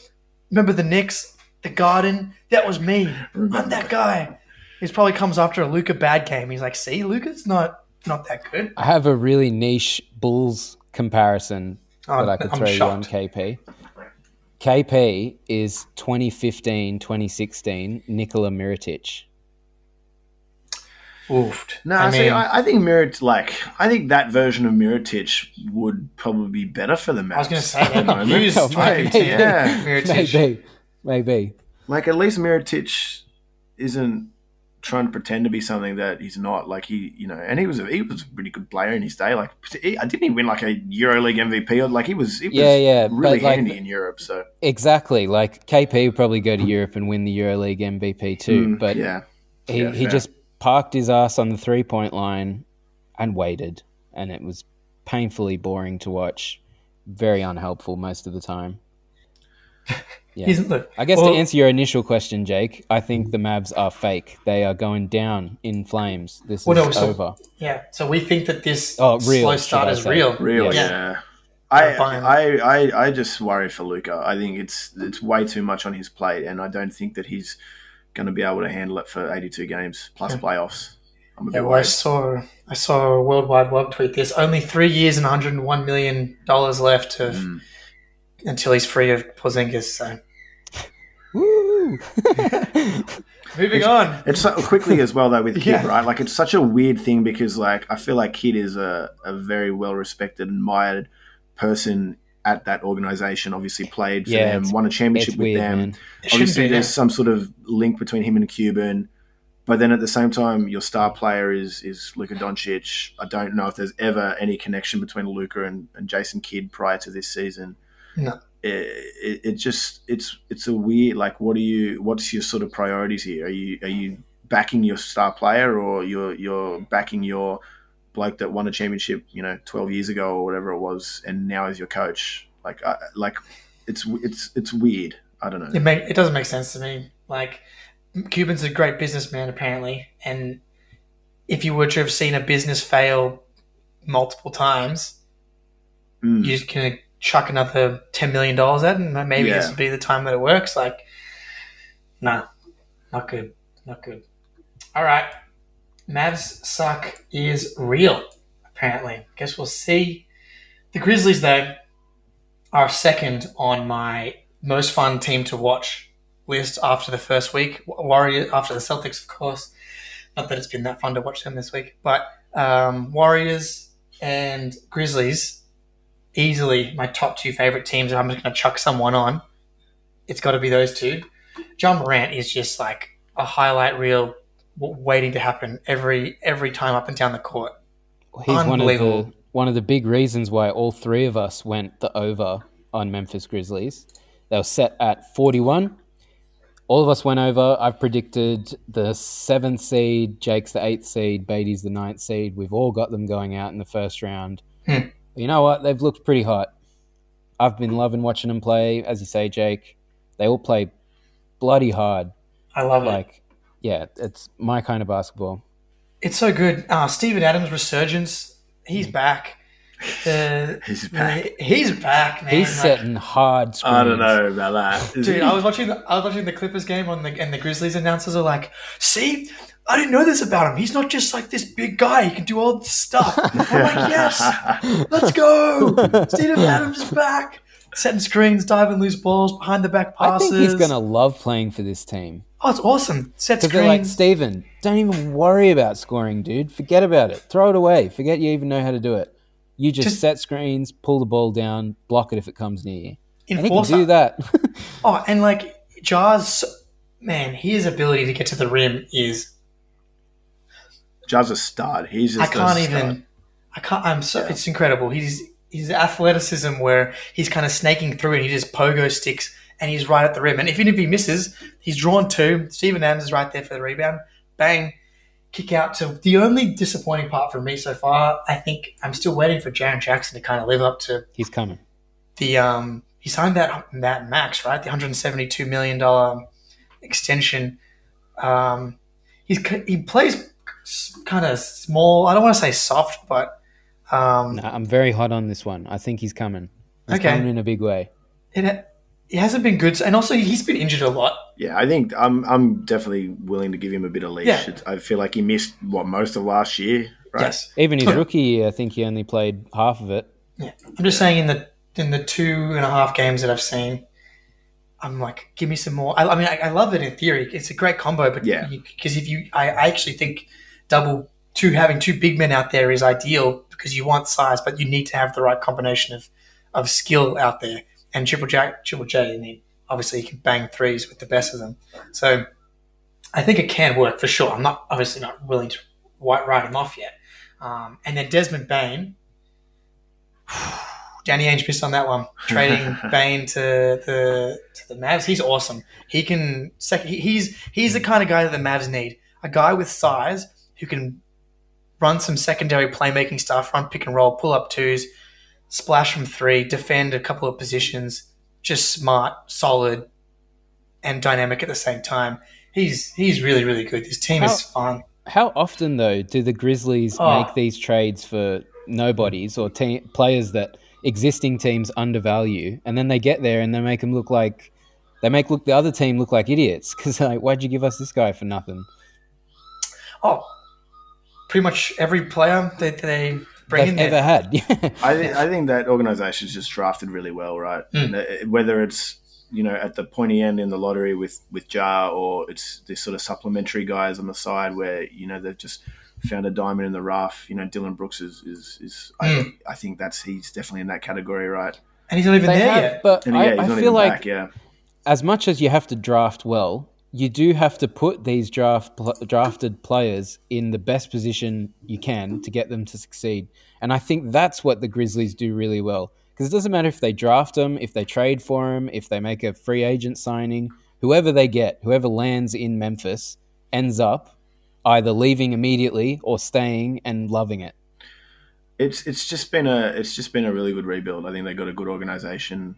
B: Remember the Knicks, the Garden? That was me. I'm that guy. He probably comes after a Luka bad game. He's like, See, Luka's not not that good.
A: I have a really niche Bulls comparison
B: Oh,
A: that I could
B: I'm
A: throw you on. KP. KP is 2015, 2016 Nikola Mirotic.
B: Oofed.
C: No,
B: I
C: see,
B: mean,
C: I, I think Mirit, like, I think that version of Mirotic would probably be better for the Mavs.
B: I was going to say that.
C: moment.
B: Use
A: Oh,
B: Mirotic.
C: yeah.
B: Mirotic.
A: maybe, maybe.
C: Like, at least Miritich isn't trying to pretend to be something that he's not. Like, he, you know, and he was a, he was a pretty good player in his day. Like, he, didn't he win like a EuroLeague MVP? Or, like, he was, he was
A: Yeah, yeah, but,
C: really
A: like,
C: handy in Europe. So,
A: Exactly. Like KP would probably go to Europe and win the EuroLeague MVP too,
C: mm,
A: but
C: yeah,
A: he,
C: yeah,
A: he
C: fair.
A: just parked his ass on the three point line and waited, and it was painfully boring to watch. Very unhelpful most of the time. Yeah.
B: He's, look,
A: I guess
B: well,
A: to answer your initial question, Jake, I think the Mavs are fake. They are going down in flames. This is
B: no, so-
A: over.
B: Yeah, so we think that this
A: Oh, real,
B: slow start is
A: real.
B: real.
C: Really,
B: Yeah.
C: yeah. I, I, I, I just worry for Luka. I think it's it's way too much on his plate, and I don't think that he's going to be able to handle it for 82 games plus playoffs. I'm a bit
B: Yeah, well, I saw I saw a worldwide web tweet There's Only three years and 101 million dollars left of
C: Mm.
B: Until he's free of Porzingis. So
A: Woo!
B: moving on.
C: It's so quickly as well though with Kidd,
B: Yeah.
C: right? Like it's such a weird thing because like I feel like Kidd is a, a very well respected, admired person at that organization. Obviously played for
A: Yeah,
C: them, won a championship with
A: weird,
C: them.
A: man.
C: Obviously,
B: be.
C: there's
B: yeah.
C: some sort of link between him and Cuban, but then at the same time, your star player is is Luka Doncic. I don't know if there's ever any connection between Luka and, and Jason Kidd prior to this season.
B: No.
C: It, it, it just it's it's a weird like what are you what's your sort of priorities here? Are you are you backing your star player or you're you're backing your bloke that won a championship you know 12 years ago or whatever it was and now is your coach like I, like it's it's it's weird I don't know
B: It make it doesn't make sense to me. Like Cuban's a great businessman apparently, and if you were to have seen a business fail multiple times,
C: Mm.
B: just gonna chuck another ten million dollars at, and maybe this
C: Yeah.
B: would be the time that it works. Like, no, not good, not good. All right, Mavs suck is real. Apparently, guess we'll see. The Grizzlies though are second on my most fun team to watch list after the first week. Warriors after the Celtics, of course. Not that it's been that fun to watch them this week, but um, Warriors and Grizzlies easily my top two favorite teams. If I'm just going to chuck someone on, it's got to be those two. Ja Morant is just like a highlight reel waiting to happen every every time up and down the court.
A: He's one of the
B: Unbelievable.
A: one of the big reasons why all three of us went the over on Memphis Grizzlies. They were set at 41. All of us went over. I've predicted the seventh seed, Jake's the eighth seed, Beatty's the ninth seed. We've all got them going out in the first round.
B: Hmm.
A: But you know what? They've looked pretty hot. I've been loving watching them play. As you say, Jake, they all play bloody hard.
B: I love it.
A: Like, yeah, it's my kind of basketball.
B: It's so good. Uh, Steven Adams' resurgence. He's back. Uh,
C: He's back.
B: He's back, man.
A: He's
B: Like,
A: setting hard screens.
C: I don't know about that,
B: Dude. I was watching. The, I was watching the Clippers game on the and the Grizzlies announcers are like, "See, I didn't know this about him. He's not just like this big guy. He can do all this stuff." I'm like, "Yes, let's go." Steven Adams is back, setting screens, diving loose balls, behind the back passes.
A: I think he's going to love playing for this team.
B: Oh, it's awesome. Set
A: Because they're like,
B: screens.
A: Steven, don't even worry about scoring, dude. Forget about it. Throw it away. Forget you even know how to do it. You just,
B: Just-
A: set screens, pull the ball down, block it if it comes near you. And he can do that.
B: Oh, and like Ja's, man, his ability to get to the rim is
C: Ja's a stud. He's just
B: I can't
C: a
B: even.
C: stud.
B: I can't. I'm so.
C: Yeah.
B: It's incredible. He's his athleticism where he's kind of snaking through and he just pogo sticks and he's right at the rim. And even if he misses, he's drawn two. Steven Adams is right there for the rebound. Bang, kick out to the only disappointing part for me so far. I think I'm still waiting for Jaren Jackson to kind of live up to
A: He's coming.
B: the um. He signed that that max right, the 172 million dollar extension. Um, he's he plays kind of small. I don't want to say soft, but um,
A: Nah, I'm very hot on this one. I think he's coming. He's
B: Okay.
A: coming in a big way.
B: it, it hasn't been good. And also, he's been injured a lot.
C: Yeah, I think I'm I'm definitely willing to give him a bit of leash.
B: Yeah.
C: I feel like he missed what most of last year, right?
B: Yes,
A: Even his rookie year, I think he only played half of it.
B: yeah. I'm just saying in the in the two and a half games that I've seen, I'm like, give me some more. I, I mean, I, I love it in theory. It's a great combo, but
C: Yeah.
B: because if you, I, I actually think double two having two big men out there is ideal because you want size, but you need to have the right combination of of skill out there. And Triple J, Triple J, I mean, obviously he can bang threes with the best of them. So I think it can work for sure. I'm not obviously not willing to white write him off yet. Um, and then Desmond Bane, Danny Ainge missed on that one. Trading Bane to the to the Mavs, he's awesome. He can second. He's he's the kind of guy that the Mavs need. A guy with size who can run some secondary playmaking stuff, run pick and roll, pull up twos, splash from three, defend a couple of positions. Just smart, solid, and dynamic at the same time. He's he's really really good. This team how, is fun.
A: How often though do the Grizzlies oh. make these trades for nobodies or te- players that existing teams undervalue, and then they get there and they make them look like they make look the other team look like idiots because like, why'd you give us this guy for nothing?
B: Oh, pretty much every player that they bring in
A: They've in ever had.
C: I think I think that organization is just drafted really well, right? Mm. Whether it's you know at the pointy end in the lottery with with Ja, or it's this sort of supplementary guys on the side where you know they've just found a diamond in the rough. You know, Dillon Brooks is is, is mm. I, hmm. I, think that's he's definitely in that category, right?
B: And he's not even they there have, yet.
A: But and, yeah, I, I feel like back, yeah. as much as you have to draft well, you do have to put these draft pl- drafted players in the best position you can to get them to succeed. And I think that's what the Grizzlies do really well. Because it doesn't matter if they draft them, if they trade for them, if they make a free agent signing, whoever they get, whoever lands in Memphis ends up either leaving immediately or staying and loving it.
C: It's it's just been a it's just been a really good rebuild. I think they got a good organization.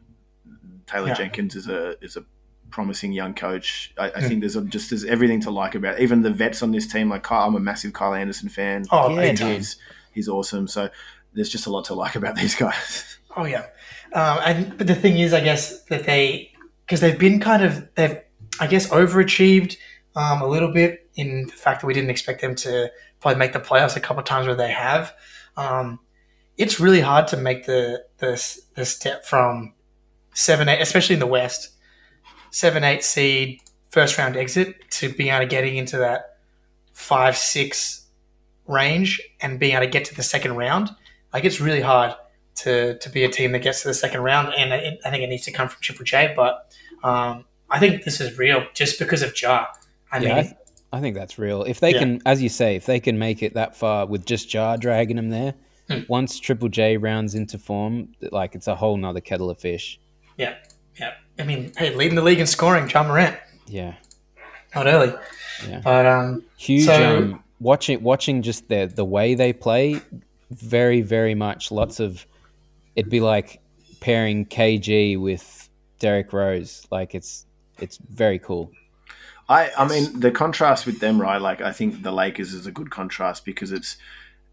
C: Taylor yeah. Jenkins is a is a promising young coach. I, I mm. think there's a, just there's everything to like about it. even the vets on this team. Like Kyle, I'm a massive Kyle Anderson fan.
B: Oh, yeah, he's
C: he's awesome. So there's just a lot to like about these guys.
B: Oh yeah, um, and but the thing is, I guess that they because they've been kind of they've I guess overachieved um, a little bit in the fact that we didn't expect them to probably make the playoffs a couple times where they have. Um, it's really hard to make the, the the step from seven eight, especially in the West, seven eight seed first round exit to being able to getting into that five six range and being able to get to the second round. Like it's really hard to to be a team that gets to the second round, and I, I think it needs to come from Triple J. But um, I think this is real just because of Ja. I yeah, mean, I, th-
A: I, think that's real. If they yeah. can, as you say, if they can make it that far with just Ja dragging them there, hmm. once Triple J rounds into form, like it's a whole nother kettle of fish.
B: Yeah, yeah. I mean, hey, leading the league in scoring, Ja Morant.
A: Yeah.
B: Not early. Yeah. But um,
A: huge. So, um, watching watching just the the way they play, very very much lots of. It'd be like pairing KG with Derrick Rose. Like it's it's very cool.
C: I I mean the contrast with them, right? Like I think the Lakers is a good contrast because it's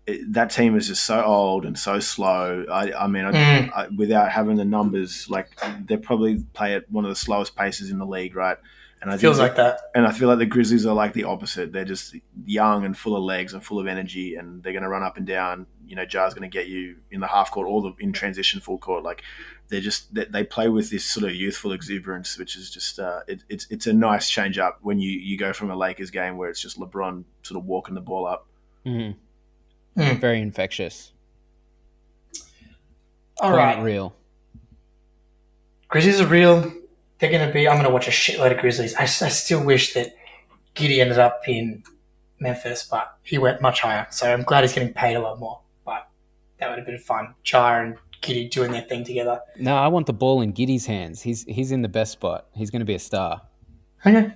C: it, that team is just so old and so slow. I, I mean, mm. I, without having the numbers, like they probably play at one of the slowest paces in the league, right?
B: And I feels like that.
C: And I feel like the Grizzlies are like the opposite. They're just young and full of legs and full of energy, and they're going to run up and down. You know, Ja's going to get you in the half court or the in transition full court. Like they're just they, they play with this sort of youthful exuberance, which is just uh, it, it's it's a nice change up when you you go from a Lakers game where it's just LeBron sort of walking the ball up.
A: Mm-hmm. Mm. Very infectious.
B: All right,
A: real.
B: Grizzlies are real. They're going to be. I'm going to watch a shitload of Grizzlies. I, I still wish that Giddey ended up in Memphis, but he went much higher. So I'm glad he's getting paid a lot more. But that would have been fun. Ja and Giddey doing their thing together.
A: No, I want the ball in Giddey's hands. He's he's in the best spot. He's going to be a star.
B: Okay,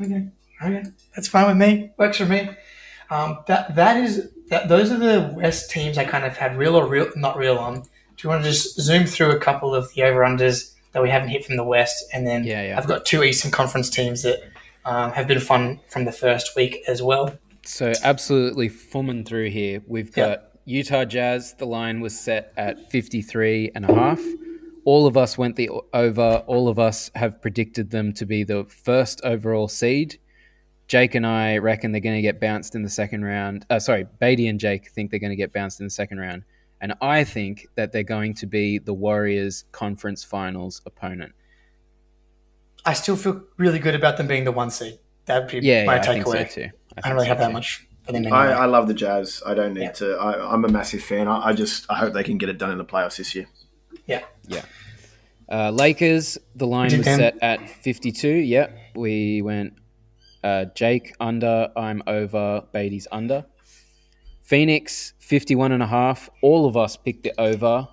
B: okay, okay. That's fine with me. Works for me. Um, that that is that. Those are the West teams I kind of had real or real not real on. Do you want to just zoom through a couple of the over unders that we haven't hit from the West, and then
A: yeah, yeah.
B: I've got two Eastern Conference teams that um, have been fun from the first week as well.
A: So absolutely fumming through here. We've got yep. Utah Jazz, the line was set at 53 and a half. All of us went the over. All of us have predicted them to be the first overall seed. Jake and I reckon they're going to get bounced in the second round. Uh, sorry, Beatty and Jake think they're going to get bounced in the second round. And I think that they're going to be the Warriors' conference finals opponent.
B: I still feel really good about them being the one seed. That would be yeah, my yeah, takeaway. I, so I, I, don't really so have too. that much But then anyway,
C: I, I love the Jazz. I don't need
B: Yeah.
C: to. I, I'm a massive fan. I, I just I hope they can get it done in the playoffs this year.
B: yeah, yeah.
A: Uh, Lakers, the line was
B: you,
A: set at 52. Yep. We went uh, Jake under, I'm over, Beatty's under. Phoenix, 51 and a half. All of us picked it over.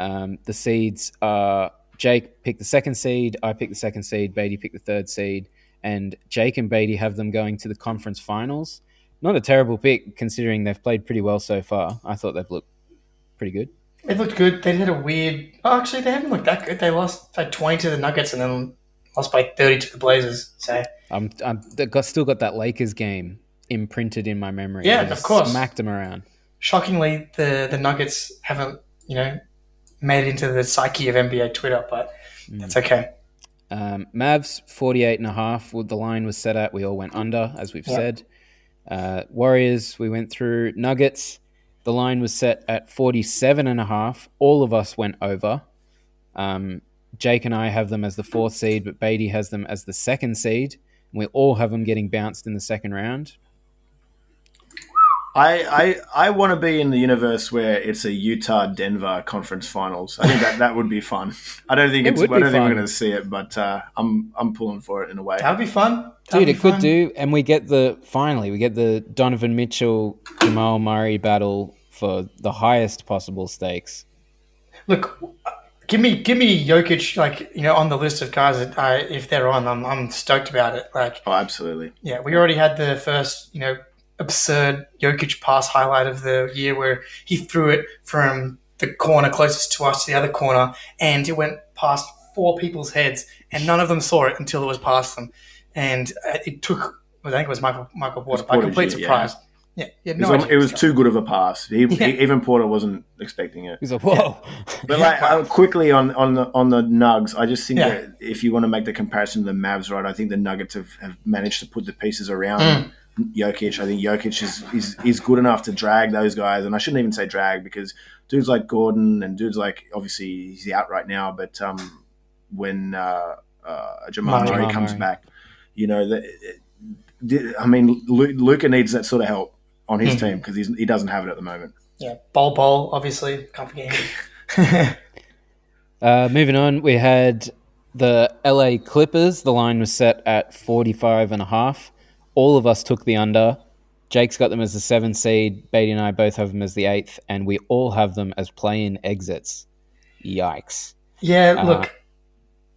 A: Um, the seeds are Jake picked the second seed, I picked the second seed, Beatty picked the third seed, and Jake and Beatty have them going to the conference finals. Not a terrible pick considering they've played pretty well so far. I thought they've looked pretty good.
B: they looked good. They had a weird. Oh, actually, they haven't looked that good. They lost by twenty to the Nuggets and then lost by thirty to the Blazers. So
A: I'm, I'm got still got that Lakers game imprinted in my memory.
B: Yeah, of course.
A: Smacked them around.
B: shockingly, the the Nuggets haven't you know made it into the psyche of NBA Twitter, but that's okay.
A: Um, Mavs 48 and a half. Well, the line was set at. We all went under, as we've
B: Yeah.
A: said. Uh, Warriors, we went through. Nuggets, the line was set at 47 and a half. All of us went over. Um, Jake and I have them as the fourth seed, but Beatty has them as the second seed. We all have them getting bounced in the second round.
C: I I, I want to be in the universe where it's a Utah Denver conference finals. I think that, that would be fun. I don't think
A: It
C: it's.
A: would
C: I don't think we're going to see it, but uh, I'm I'm pulling for it in a way.
B: That would be fun, That'd
A: Dude,
B: be
A: it could do, and we get the finally we get the Donovan Mitchell Jamal Murray battle for the highest possible stakes.
B: Look, give me give me Jokic like you know on the list of guys that I, if they're on, I'm I'm stoked about it. Like
C: Oh, absolutely.
B: yeah, we already had the first you know absurd Jokic pass highlight of the year where he threw it from the corner closest to us to the other corner, and it went past four people's heads, and none of them saw it until it was past them, and uh, it took. I think it was Michael Michael Porter by complete
C: surprise. yeah.
B: Surprise. Yeah, yeah,
C: It
B: no
C: was, it was too good of a pass. He,
B: Yeah.
C: he- even Porter wasn't expecting it.
A: He's like, whoa.
C: But like uh, quickly on on the on the Nugs, I just think
B: Yeah.
C: that if you want to make the comparison to the Mavs, right? I think the Nuggets have, have managed to put the pieces around
B: Mm.
C: Jokic. I think Jokic is, is is good enough to drag those guys, and I shouldn't even say drag because dudes like Gordon and dudes like obviously he's out right now, but um, when uh, uh, Jamal
B: Murray.
C: Murray comes
A: Murray.
C: back, you know that. I mean, Luka needs that sort of help on his
B: Mm.
C: team because he doesn't have it at the moment.
B: Yeah, Bol Bol, obviously, can't forget him.
A: Uh, moving on, we had the LA Clippers. The line was set at 45 and a half. All of us took the under. Jake's got them as the seventh seed. Beatty and I both have them as the eighth, and we all have them as play-in exits. Yikes!
B: Yeah,
A: Uh,
B: look,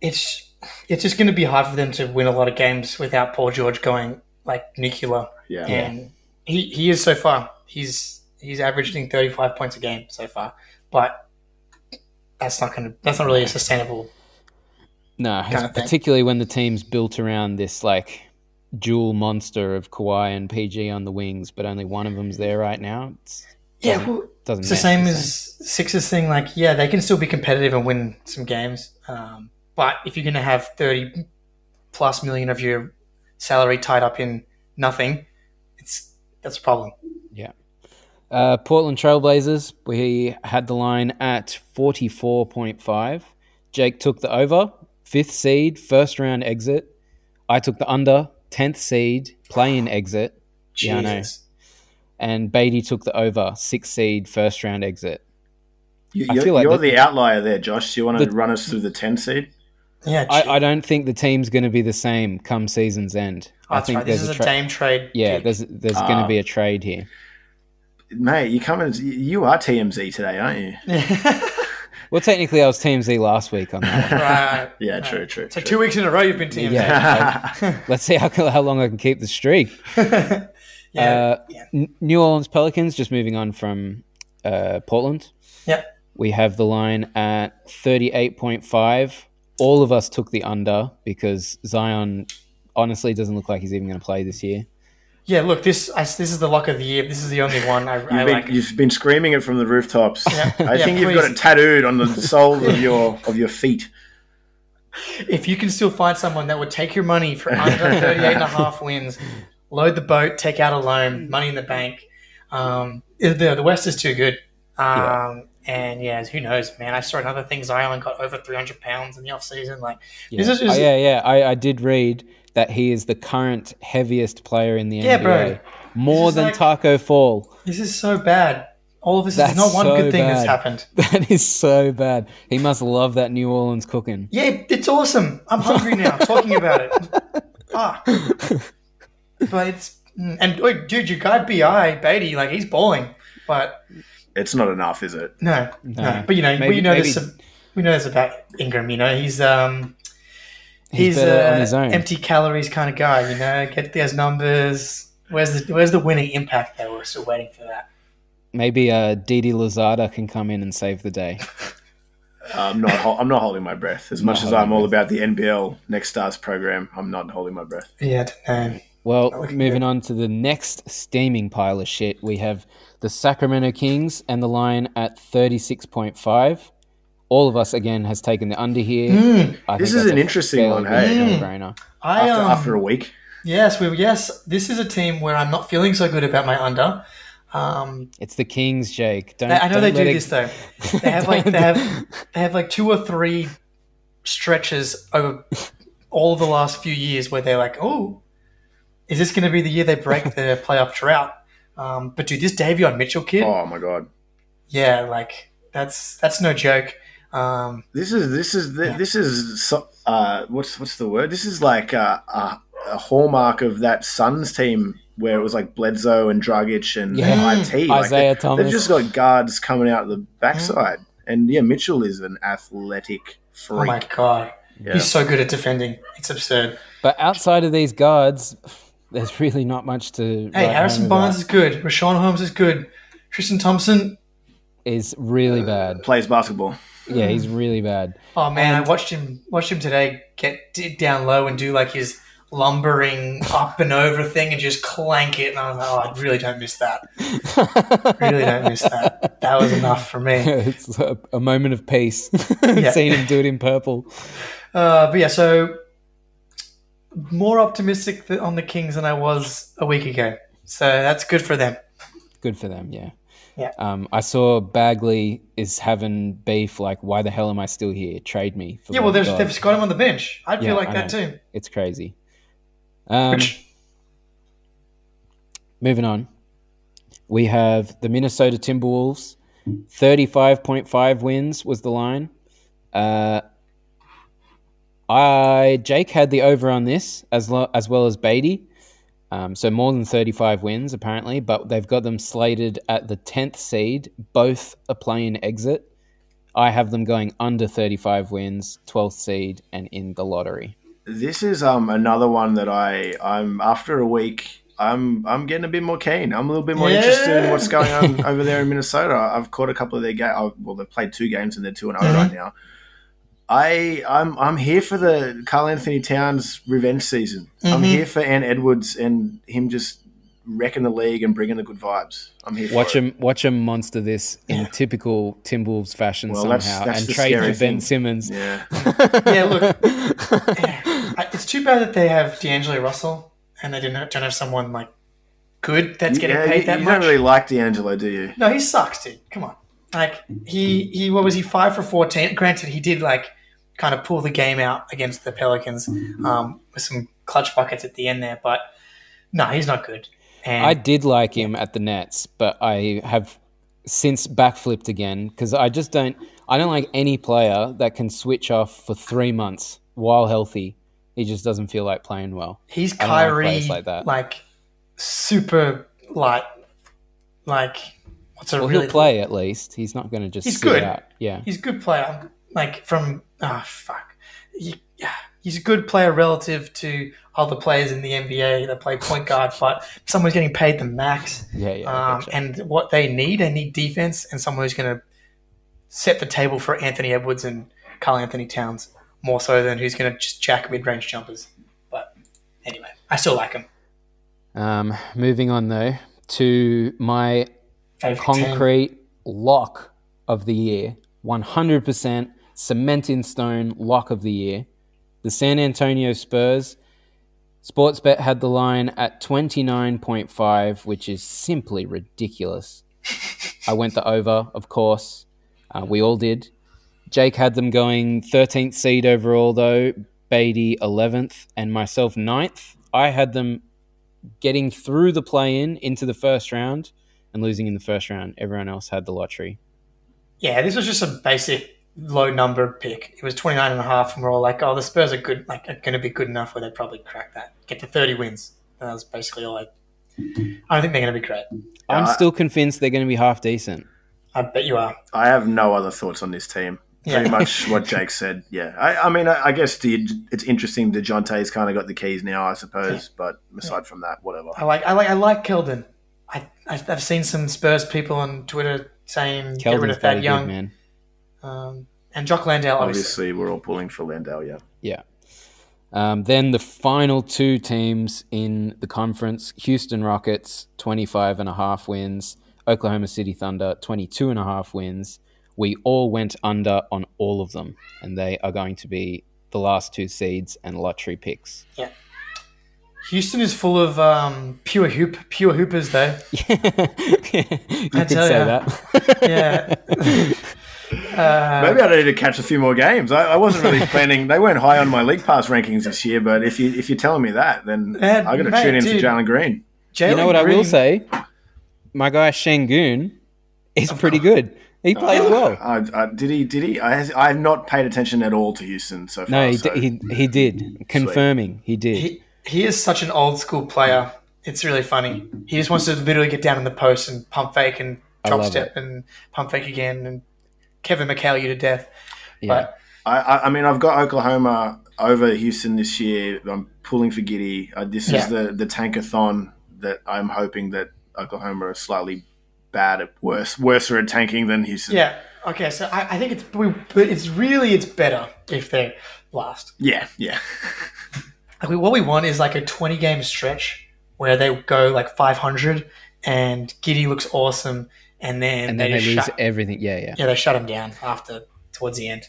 B: it's it's just going to be hard for them to win a lot of games without Paul George going like nuclear,
C: Yeah.
B: and he, he is so far. He's he's averaging thirty five points a game so far, but that's not going to that's not really a sustainable.
A: No,
B: Kind of thing.
A: particularly when the team's built around this like dual monster of Kawhi and PG on the wings, but only one of them's there right now. It's,
B: Yeah,
A: doesn't,
B: well,
A: doesn't
B: it's the same
A: the
B: as Sixers thing. Like, yeah, they can still be competitive and win some games, um, but if you're going to have thirty plus million of your salary tied up in nothing, that's a problem.
A: Uh, Portland Trailblazers, we had the line at 44.5. Jake took the over, fifth seed, first round exit. I took the under, 10th seed, play in exit. Yeah, I know.
B: Jesus.
A: And Beatty took the over, sixth seed, first round exit.
C: You,
A: feel like the
C: outlier there, Josh. Do you want to
A: The-
C: run us through the 10 seed?
B: Yeah,
A: I. I don't think the team's going to be the same come season's end.
B: Oh,
A: I think
B: right. This
A: there's
B: is a,
A: tra-
B: Dame trade.
A: Yeah,
B: gig.
A: there's there's going
C: Ah.
A: to be a trade here.
C: Mate, you come in, you are TMZ today, aren't you?
A: Well, technically, I was TMZ last week on that.
B: right.
C: Yeah,
B: Right.
C: true, true.
B: So
C: true.
B: two weeks in a row you've been TMZ.
A: Yeah. Let's see how, how long I can keep the streak.
B: yeah.
A: Uh,
B: yeah.
A: New Orleans Pelicans, just moving on from uh, Portland.
B: Yeah.
A: We have the line at 38.5. All of us took the under because Zion honestly doesn't look like he's even going to play this year.
B: Yeah, look, this I, this is the lock of the year. This is the only one I, I
C: You've been,
B: like.
C: you've been screaming it from the rooftops.
B: Yeah.
C: I
B: Yeah,
C: think you've got
B: please.
C: it tattooed on the sole of your of your feet.
B: If you can still find someone that would take your money for under 38 and a half wins, load the boat, take out a loan, money in the bank. Um, the, the West is too good. Um, And yeah, who knows, man? I saw another thing. Zion got over 300 pounds in the offseason. Like,
A: Yeah,
B: This is- is-
A: Oh, yeah, yeah. I, I did read that he is the current heaviest player in the NBA.
B: Yeah,
A: NBA.
B: bro.
A: more than
B: like-
A: Tacko Fall.
B: This is so bad. All of this
A: That's
B: is not one
A: so
B: good thing that's happened.
A: That is so bad. He must love that New Orleans cooking.
B: Yeah, it's awesome. I'm hungry now talking about it. Ah, but it's and dude, your guy Bi Beatty, like he's balling, but
C: It's not enough, is it?
B: no, no.
A: No.
B: But you know,
A: Maybe-
B: we know
A: maybe-
B: this. We know this about Ingram. You know, he's um,
A: He's
B: he's,
A: better
B: a
A: on his own.
B: empty calories kind of guy. You know, get those numbers. Where's the Where's the winning impact? Though we're still waiting for that.
A: Maybe uh, Didi Louzada can come in and save the day.
C: I'm not. I'm not holding my breath. As much as I'm all
A: my
C: about the NBL Next Stars program, I'm not holding my breath.
B: Yeah, I don't know.
A: Well,
B: looking
A: moving on to the next steaming pile of shit, we have the Sacramento Kings and the line at 36.5. All of us, again, has taken the under here.
B: Mm.
A: I
C: This is an interesting one, hey?
B: Mm. I
C: After,
B: um,
C: after a week,
B: yes, we yes. This is a team where I'm not feeling so good about my under. Um,
A: It's the Kings, Jake. Don't,
B: They- I know
A: don't
B: they do
A: it-
B: this though. They have like they have they have like two or three stretches over all the last few years where they're like, oh, is this going to be the year they break the playoff drought? Um, but dude, this Davion Mitchell kid,
C: oh my god,
B: yeah, like that's that's no joke. Um,
C: this is this is this is uh, what's what's the word? This is like a, a, a hallmark of that Suns team where it was like Bledsoe and Dragic and
A: Yeah.
C: IT. Like
A: Isaiah
C: they,
A: Thomas.
C: They've just got guards coming out the backside, and yeah, Mitchell is an athletic freak.
B: oh my god,
C: Yeah.
B: he's so good at defending. It's absurd.
A: But outside of these guards, there's really not much to.
B: Hey, Harrison Barnes is good. Richaun Holmes is good. Tristan Thompson.
A: is really bad.
C: Plays basketball.
A: Yeah, he's really bad.
B: Oh man,
A: And-
B: I watched him watched him today get dig down low and do like his lumbering up and over thing and just clank it. And I was like, oh, I really don't miss that. Really don't miss that. That was enough for me.
A: it's a, a moment of peace.
B: Yeah.
A: Seeing him do it in purple.
B: Uh, but yeah, so more optimistic on the Kings than I was a week ago. So that's good for them.
A: Good for them, yeah.
B: Yeah.
A: Um, I saw Bagley is having beef. Like, why the hell am I still here? Trade me. For
B: Yeah, well, they've, they've got him on the bench. I'd
A: Yeah,
B: feel like
A: I
B: that
A: know.
B: too.
A: It's crazy. Um,
B: Which,
A: moving on, we have the Minnesota Timberwolves. Thirty-five point five wins was the line. Uh, I Jake had the over on this as lo- as well as Beatty. Um, so more than 35 wins apparently, but they've got them slated at the 10th seed. Both a play-in exit. I have them going under 35 wins, 12th seed, and in the lottery.
C: This is um another one that I I'm after a week. I'm I'm getting a bit more keen. I'm a little bit more
B: Yeah.
C: interested in what's going on over there in Minnesota. I've caught a couple of their games. Well, they've played two games and they're two and 0
B: Mhm.
C: right now. I I'm I'm here for the Karl Anthony Towns revenge season. I'm
B: Mhm.
C: here for Ant Edwards and him just wrecking the league and bringing the good vibes. I'm here. For
A: Watch
C: it.
A: him, watch him monster this in
B: Yeah.
A: typical Timberwolves fashion
C: Well,
A: somehow,
C: that's- that's
A: and trade for
C: scary
A: Ben
C: thing.
A: Simmons.
C: Yeah,
B: yeah, look, it's too bad that they have D'Angelo Russell and they didn't have, don't have someone like good that's getting
C: yeah,
B: paid
C: you,
B: that
C: you
B: much.
C: don't really like D'Angelo, do you?
B: No, he sucks, dude. Come on. Like he he what was he five for fourteen? Granted, he did like kind of pull the game out against the Pelicans um, with some clutch buckets at the end there, but no, he's not good. And
A: I did like him at the Nets, but I have since backflipped again because I just don't. I don't like any player that can switch off for three months while healthy. He just doesn't feel like playing well.
B: he's
A: like
B: Kyrie like,
A: like that.
B: super light. Like what's a
A: Well,
B: really
A: he'll play at least. He's not going to just
B: He's
A: sit
B: good.
A: out. Yeah,
B: He's a good player. Like from ah fuck, he, yeah, he's a good player relative to other players in the NBA that play point guard. But someone's getting paid the max,
A: yeah, yeah.
B: Um, and what they need, they need defense and someone who's going to set the table for Anthony Edwards and Karl Anthony Towns more so than who's going to just jack mid range jumpers. But anyway, I still like him.
A: Um, moving on though to my
B: Favorite team.
A: concrete lock of the year, one hundred percent cement in stone lock of the year. The San Antonio Spurs. Sportsbet had the line at twenty nine point five, which is simply ridiculous. I went the over, of course. Uh, we all did. Jake had them going 13th seed overall, though. Beatty 11th, and myself 9th. I had them getting through the play-in into the first round and losing in the first round. Everyone else had the lottery.
B: Yeah, this was just a basic low number pick. It was 29 and a half, and we're all like, oh, the Spurs are good, like, are going to be good enough where they probably crack that, get to 30 wins. And that was basically all I. I don't think they're going to be great.
A: I'm
C: I-
A: still convinced they're going to be half decent.
B: I bet you are.
C: I have no other thoughts on this team. Pretty much what Jake said. Yeah, I, I mean, I, I guess the, it's interesting. Dejounte's kind of got the keys now, I suppose. But aside from that, whatever.
B: I like, I like, I like Keldon. I, I I've seen some Spurs people on Twitter saying get rid of
A: bloody
B: Thad
A: good,
B: Young
A: man.
B: Um, and Jock Landale. Obviously,
C: Obviously, we're all pulling for Landell. Yeah.
A: Yeah. Um, then the final two teams in the conference Houston Rockets, 25 and a half wins. Oklahoma City Thunder, 22 and a half wins. We all went under on all of them, and they are going to be the last two seeds and lottery picks. Yeah.
B: Houston is full of um, pure hoop, pure hoopers though.
A: you could
B: tell
A: say
B: ya.
A: that.
B: Yeah. Uh,
C: Maybe I need to catch a few more games. I, I wasn't really planning. They weren't high on my league pass rankings this year, but if you if you're telling me that, then
B: Yeah,
C: I got to tune in
B: dude.
C: for Jalen Green.
A: you know
B: Jalen
A: what I will say? My guy Sengun is pretty good. He plays well.
C: Uh, uh, did he? Did he? I, has, I have not paid attention at all to Houston so far.
A: No, he,
C: so-
A: d- he, he did. Confirming, he did.
B: He, he is such an old school player. It's really funny. He just wants to literally get down in the post and pump fake and
A: I
B: drop
A: love
B: step and pump fake again and Kevin McHale you to death.
A: yeah.
B: But
C: I, I, I mean, I've got Oklahoma over Houston this year. I'm pulling for Giddey. Uh, this
B: Yeah.
C: is the the tankathon that I'm hoping that Oklahoma are slightly bad at worse worse at tanking than Houston.
B: yeah, okay. So I, I think it's we, but it's really it's better if they're last.
C: yeah, yeah.
B: Like we, what we want is like a 20 game stretch where they go like 500 and Giddey looks awesome and then,
A: and then they,
B: just
A: lose
B: shut,
A: everything. Yeah, yeah.
B: yeah they shut him down after towards the end.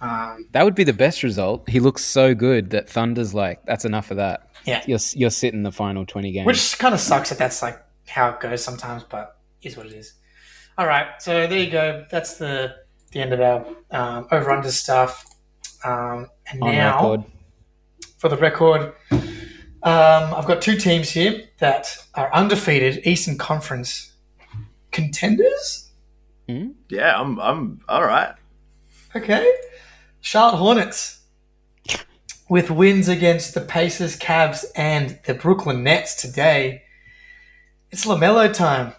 B: Um,
A: That would be the best result. He looks so good that Thunder's like, that's enough of that.
B: yeah,
A: You're you're sitting the final twenty games.
B: which kind of sucks that that's like how it goes sometimes, but is what it is. All right, so there you go. That's the the end of our um, over under stuff. Um, and
A: on
B: now
A: record.
B: for the record, um, I've got two teams here that are undefeated Eastern Conference contenders. Hmm?
C: Yeah, I'm I'm all right.
B: Okay. Charlotte Hornets with wins against the Pacers, Cavs, and the Brooklyn Nets today. It's LaMelo time.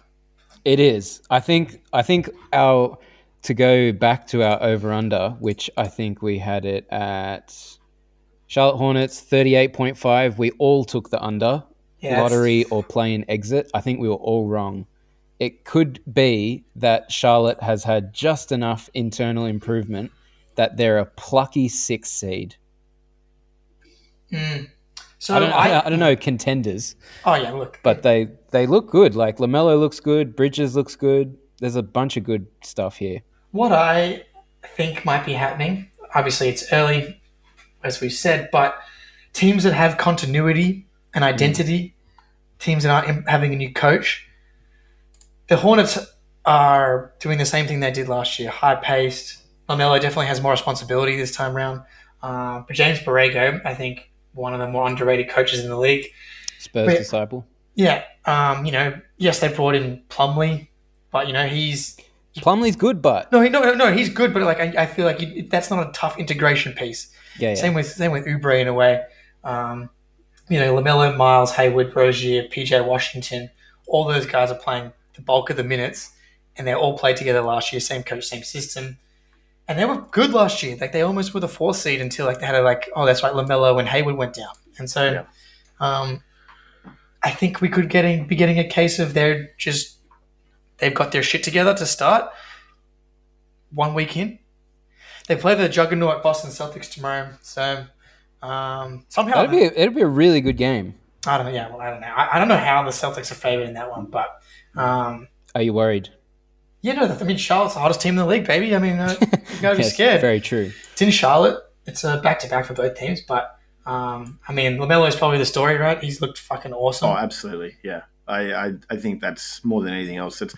A: It is. I think. I think our to go back to our over under, which I think we had it at Charlotte Hornets thirty eight point five. We all took the under
B: Yeah,
A: lottery or play and exit. I think we were all wrong. It could be that Charlotte has had just enough internal improvement that they're a plucky six seed.
B: Mm. So
A: I don't,
B: I,
A: I, I don't know contenders,
B: Oh yeah, look.
A: but they they look good. Like Lamelo looks good, Bridges looks good. There's a bunch of good stuff here.
B: what I think might be happening. Obviously, it's early, as we've said, but teams that have continuity and identity, teams that aren't having a new coach, the Hornets are doing the same thing they did last year, high paced. Lamelo definitely has more responsibility this time around. Uh, but James Borrego, I think, one of the more underrated coaches in the league.
A: Spurs
B: Wait.
A: disciple.
B: Yeah, um, you know, yes, they brought in Plumlee, but you know he's
A: Plumlee's good, but
B: no, no, no, he's good, but like I, I feel like you, that's not a tough integration piece.
A: yeah, yeah.
B: Same with same with Oubre in a way. Um, you know, Lamelo, Miles, Hayward, Rozier, PJ Washington, all those guys are playing the bulk of the minutes, and they all played together last year. Same coach, same system, and they were good last year. Like they almost were the fourth seed until like they had a like, oh, that's right, Lamelo and Hayward went down, and so.
C: Yeah.
B: Um, I think we could getting be getting a case of they're just they've got their shit together to start. One week in, they play the juggernaut Boston Celtics tomorrow. So um, somehow
A: That'd be it'd be a really good game.
B: I don't know. Yeah, well, I don't know. I, I don't know how the Celtics are favored in that one, but um,
A: Are you worried?
B: yeah, no. I mean, Charlotte's the hottest team in the league, baby. I mean, uh, you gotta be
A: Yes,
B: scared.
A: Very true.
B: It's in Charlotte. It's a back to back for both teams, but um, I mean, Lamelo is probably the story, right? He's looked fucking awesome.
C: Oh, absolutely. Yeah. I, I, I think that's more than anything else. It's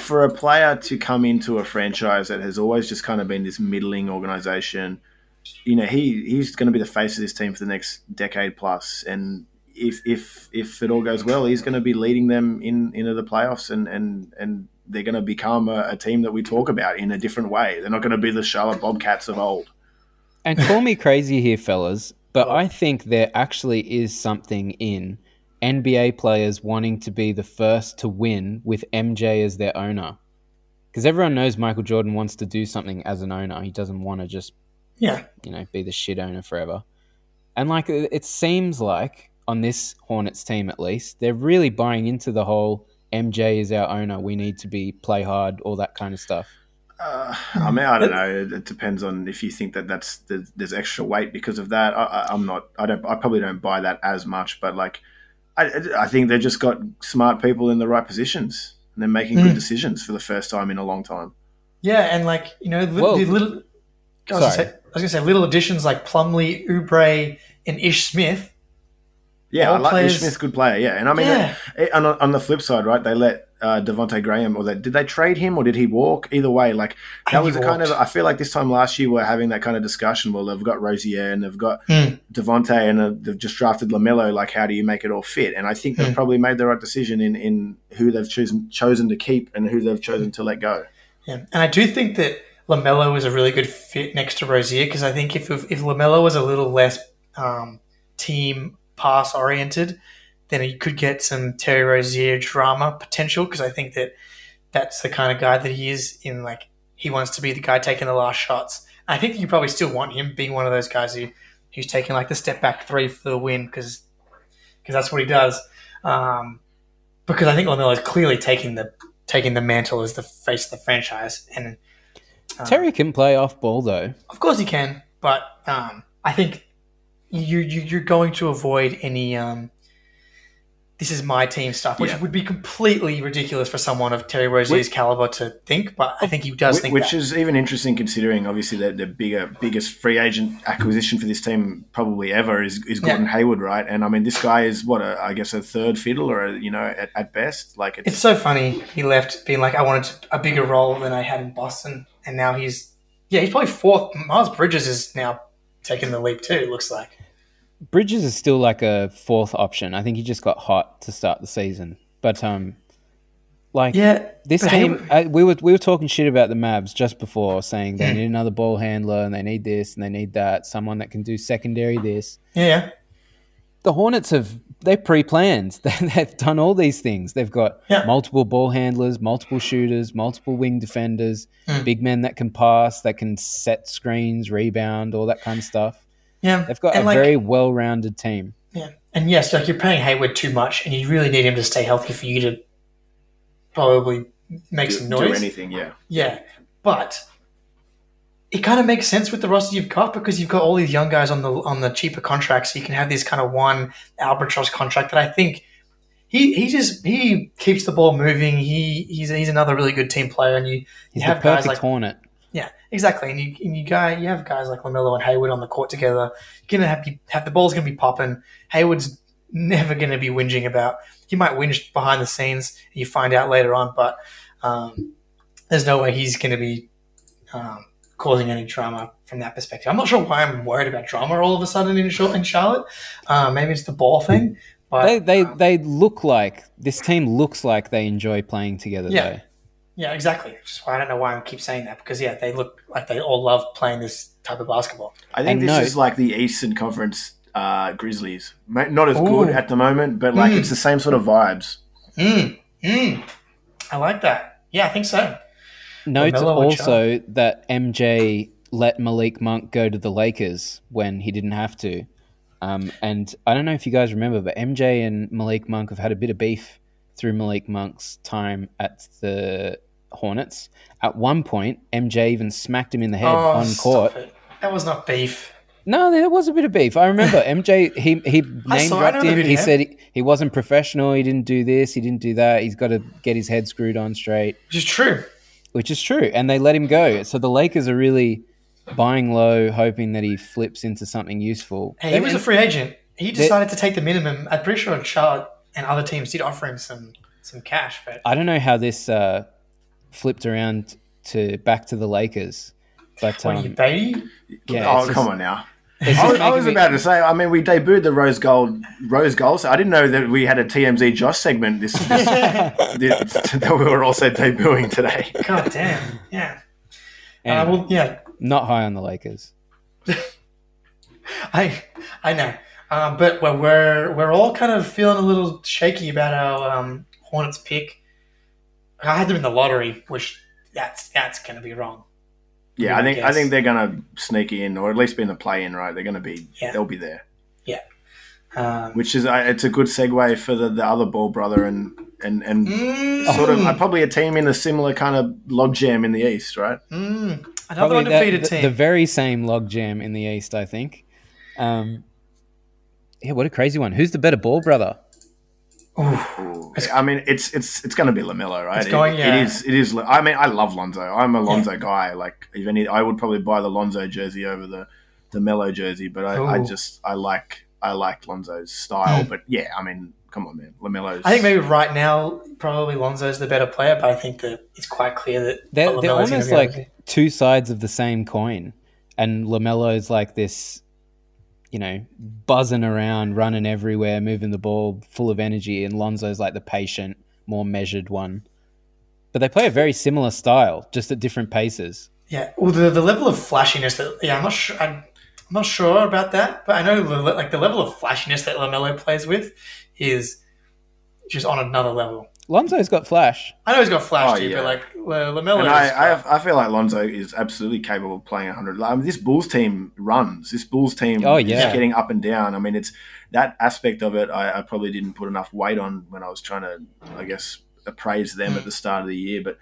C: for a player to come into a franchise that has always just kind of been this middling organization. You know, he he's going to be the face of this team for the next decade plus, and if if if it all goes well, he's going to be leading them in into the playoffs, and and and they're going to become a, a team that we talk about in a different way. They're not going to be the Charlotte Bobcats of old.
A: And call me crazy here, fellas, but I think there actually is something in NBA players wanting to be the first to win with MJ as their owner. Because everyone knows Michael Jordan wants to do something as an owner. He doesn't want to just,
B: Yeah.
A: you know, be the shit owner forever. And like it it seems like on this Hornets team at least, they're really buying into the whole MJ is our owner. We need to be play hard, all that kind of stuff.
C: Uh, I mean, I don't know. It, it depends on if you think that that's there's, there's extra weight because of that. I, I, I'm not. I don't. I probably don't buy that as much. But like, I, I think they've just got smart people in the right positions, and they're making good decisions for the first time in a long time.
B: Yeah, and like you know, li- the little. I was, gonna
A: Sorry.
B: say, I was gonna say little additions like Plumlee, Oubre, and Ish Smith.
C: Yeah,
B: All
C: I like
B: players-
C: Smith's good player. Yeah, and I mean,
B: Yeah.
C: eh, on, on the flip side, right? They let uh, Devonte Graham, or they, did they trade him, or did he walk? Either way, like
B: I
C: that was a kind of. I feel like this time last year we're having that kind of discussion. Well, they've got Rozier and they've got
B: Hmm.
C: Devonte, and uh, they've just drafted Lamelo. Like, how do you make it all fit? And I think they've
B: Hmm.
C: probably made the right decision in in who they've chosen chosen to keep and who they've chosen to let go.
B: Yeah, and I do think that Lamelo is a really good fit next to Rozier because I think if if Lamelo was a little less um, team pass oriented, then he could get some Terry Rozier drama potential because I think that that's the kind of guy that he is in like he wants to be the guy taking the last shots. I think you probably still want him being one of those guys who who's taking like the step back three for the win because because that's what he does. Um, because I think Lamelo is clearly taking the taking the mantle as the face of the franchise, and um,
A: Terry can play off ball though.
B: of course he can, but um, I think you, you you're going to avoid any um, this is my team stuff, which
C: Yeah.
B: would be completely ridiculous for someone of Terry Rozier's
C: Which-
B: caliber to think. But I think he does
C: Wh-
B: think
C: which
B: that.
C: is even interesting considering obviously the, the bigger biggest free agent acquisition for this team probably ever is, is Gordon Hayward right and I mean this guy is what a, I guess a third fiddle or a, you know at, at best like it's,
B: It's so funny. He left being like, I wanted a bigger role than I had in Boston, and now he's yeah, he's probably fourth. Miles Bridges is now taking the leap too. It looks like.
A: Bridges is still like a fourth option. I think he just got hot to start the season, but um, like
B: Yeah,
A: this team, I, we were we were talking shit about the Mavs just before, saying they
B: Hmm.
A: need another ball handler and they need this and they need that, someone that can do secondary this.
B: Yeah, yeah.
A: The Hornets have they're pre-planned. They- They've done all these things. They've got
B: Yeah.
A: multiple ball handlers, multiple shooters, multiple wing defenders,
B: Hmm.
A: big men that can pass, that can set screens, rebound, all that kind of stuff.
B: yeah.
A: They've got
B: And,
A: a
B: like,
A: very well-rounded team.
B: Yeah, and yes, like you're paying Hayward too much, and you really need him to stay healthy for you to probably make
C: do,
B: some
C: do
B: noise.
C: anything yeah
B: Yeah, but it kind of makes sense with the roster you've got because you've got all these young guys on the on the cheaper contracts, so you can have this kind of one albatross contract that I think he he just he keeps the ball moving. He he's he's another really good team player, and you you
A: He's the
B: have guys like
A: Hornet.
B: yeah, exactly. And you and you guy you have guys like Lamelo and Hayward on the court together. You're gonna have have the ball's gonna be popping. Hayward's never gonna be whinging about. He might whinge behind the scenes. You find out later on, but um, there's no way he's gonna be um, causing any drama from that perspective. I'm not sure why I'm worried about drama all of a sudden in in Charlotte. Uh, maybe it's the ball thing, but
A: They they
B: um,
A: they look like this team looks like they enjoy playing together.
B: Yeah.
A: though.
B: yeah, exactly. Which is why I don't know why I keep saying that because yeah, they look like they all love playing this type of basketball.
C: I think
A: And
C: this
A: no-
C: is like the Eastern Conference uh, Grizzlies not as
B: Ooh.
C: good at the moment but like
B: Mm.
C: it's the same sort of vibes
B: Mm, mm. I like that. Yeah, I think so.
A: Note also that MJ let Malik Monk go to the Lakers when he didn't have to. Um, and I don't know if you guys remember, but MJ and Malik Monk have had a bit of beef through Malik Monk's time at the Hornets. At one point, MJ even smacked him in the head on
B: Oh, stop
A: court.
B: That was not beef.
A: No, there was a bit of beef. I remember MJ. He he name dropped him. He said he, he wasn't professional. He didn't do this. He didn't do that. He's got to get his head screwed on straight,
B: Which is true.
A: Which is true. And they let him go. So the Lakers are really buying low, hoping that he flips into something useful.
B: Hey, he was a free agent. He decided to take the minimum. I'm pretty sure Charlotte and other teams did offer him some some cash, but
A: I don't know how this uh, flipped around to back to the Lakers, but
B: what are you,
A: um,
B: Beatty?
A: yeah,
C: oh come
A: just-
C: on now
A: It's
C: I was, I was
A: making me-
C: about to say. I mean, we debuted the rose gold, rose gold. So I didn't know that we had a TMZ Josh segment. This, this, this that we were also debuting today.
B: God damn. Yeah. Uh, well, yeah.
A: not high on the Lakers.
B: I I know. Um, but we're, we're we're all kind of feeling a little shaky about our um, Hornets pick. I had them in the lottery, which that's that's going to be wrong.
C: Yeah, I think I think they're gonna sneak in, or at least be in the play-in. Right, they're gonna be.
B: Yeah.
C: They'll be there. Yeah.
B: Um,
C: Which is uh, it's a good segue for the, the other ball brother and and and
B: mm,
C: sort of uh, probably a team in a similar kind of logjam in the East, right?
B: mm, another
A: Probably the-
B: undefeated
A: the,
B: team.
A: the very same logjam in the East, I think. Um, yeah, what a crazy one. Who's the better ball brother?
C: Ooh. I mean, it's it's it's going to be Lamelo, right?
B: It's going-
C: It-
B: yeah.
C: It is. It is. I mean, I love Lonzo. I'm a Lonzo guy. Like, even I would probably buy the Lonzo jersey over the the Melo jersey, but I, I just I like I like Lonzo's style. Hmm. But yeah, I mean, come on, man, Lamelo's.
B: I think maybe right now, probably Lonzo's the better player, but I think that it's quite clear that
A: They're,
B: Lamelo's
A: they're almost
B: be able to-
A: like two sides of the same coin. And LaMelo's like this, you know, buzzing around, running everywhere, moving the ball, full of energy. And Lonzo's like the patient, more measured one. But they play a very similar style, just at different paces.
B: Yeah, well, the, the level of flashiness that yeah, I'm not sure. I'm, I'm not sure about that, but I know like the level of flashiness that Lamelo plays with is just on another level.
A: Lonzo's got flash.
B: I know he's got flash
C: Oh,
B: too,
C: yeah.
B: but like Lamelo,
C: And I, I, have, I feel like Lonzo is absolutely capable of playing 100. I mean, this Bulls team runs. This Bulls team
A: Oh,
C: is
A: yeah.
C: getting up and down. I mean, it's that aspect of it I, I probably didn't put enough weight on when I was trying to, I guess, appraise them at the start of the year. But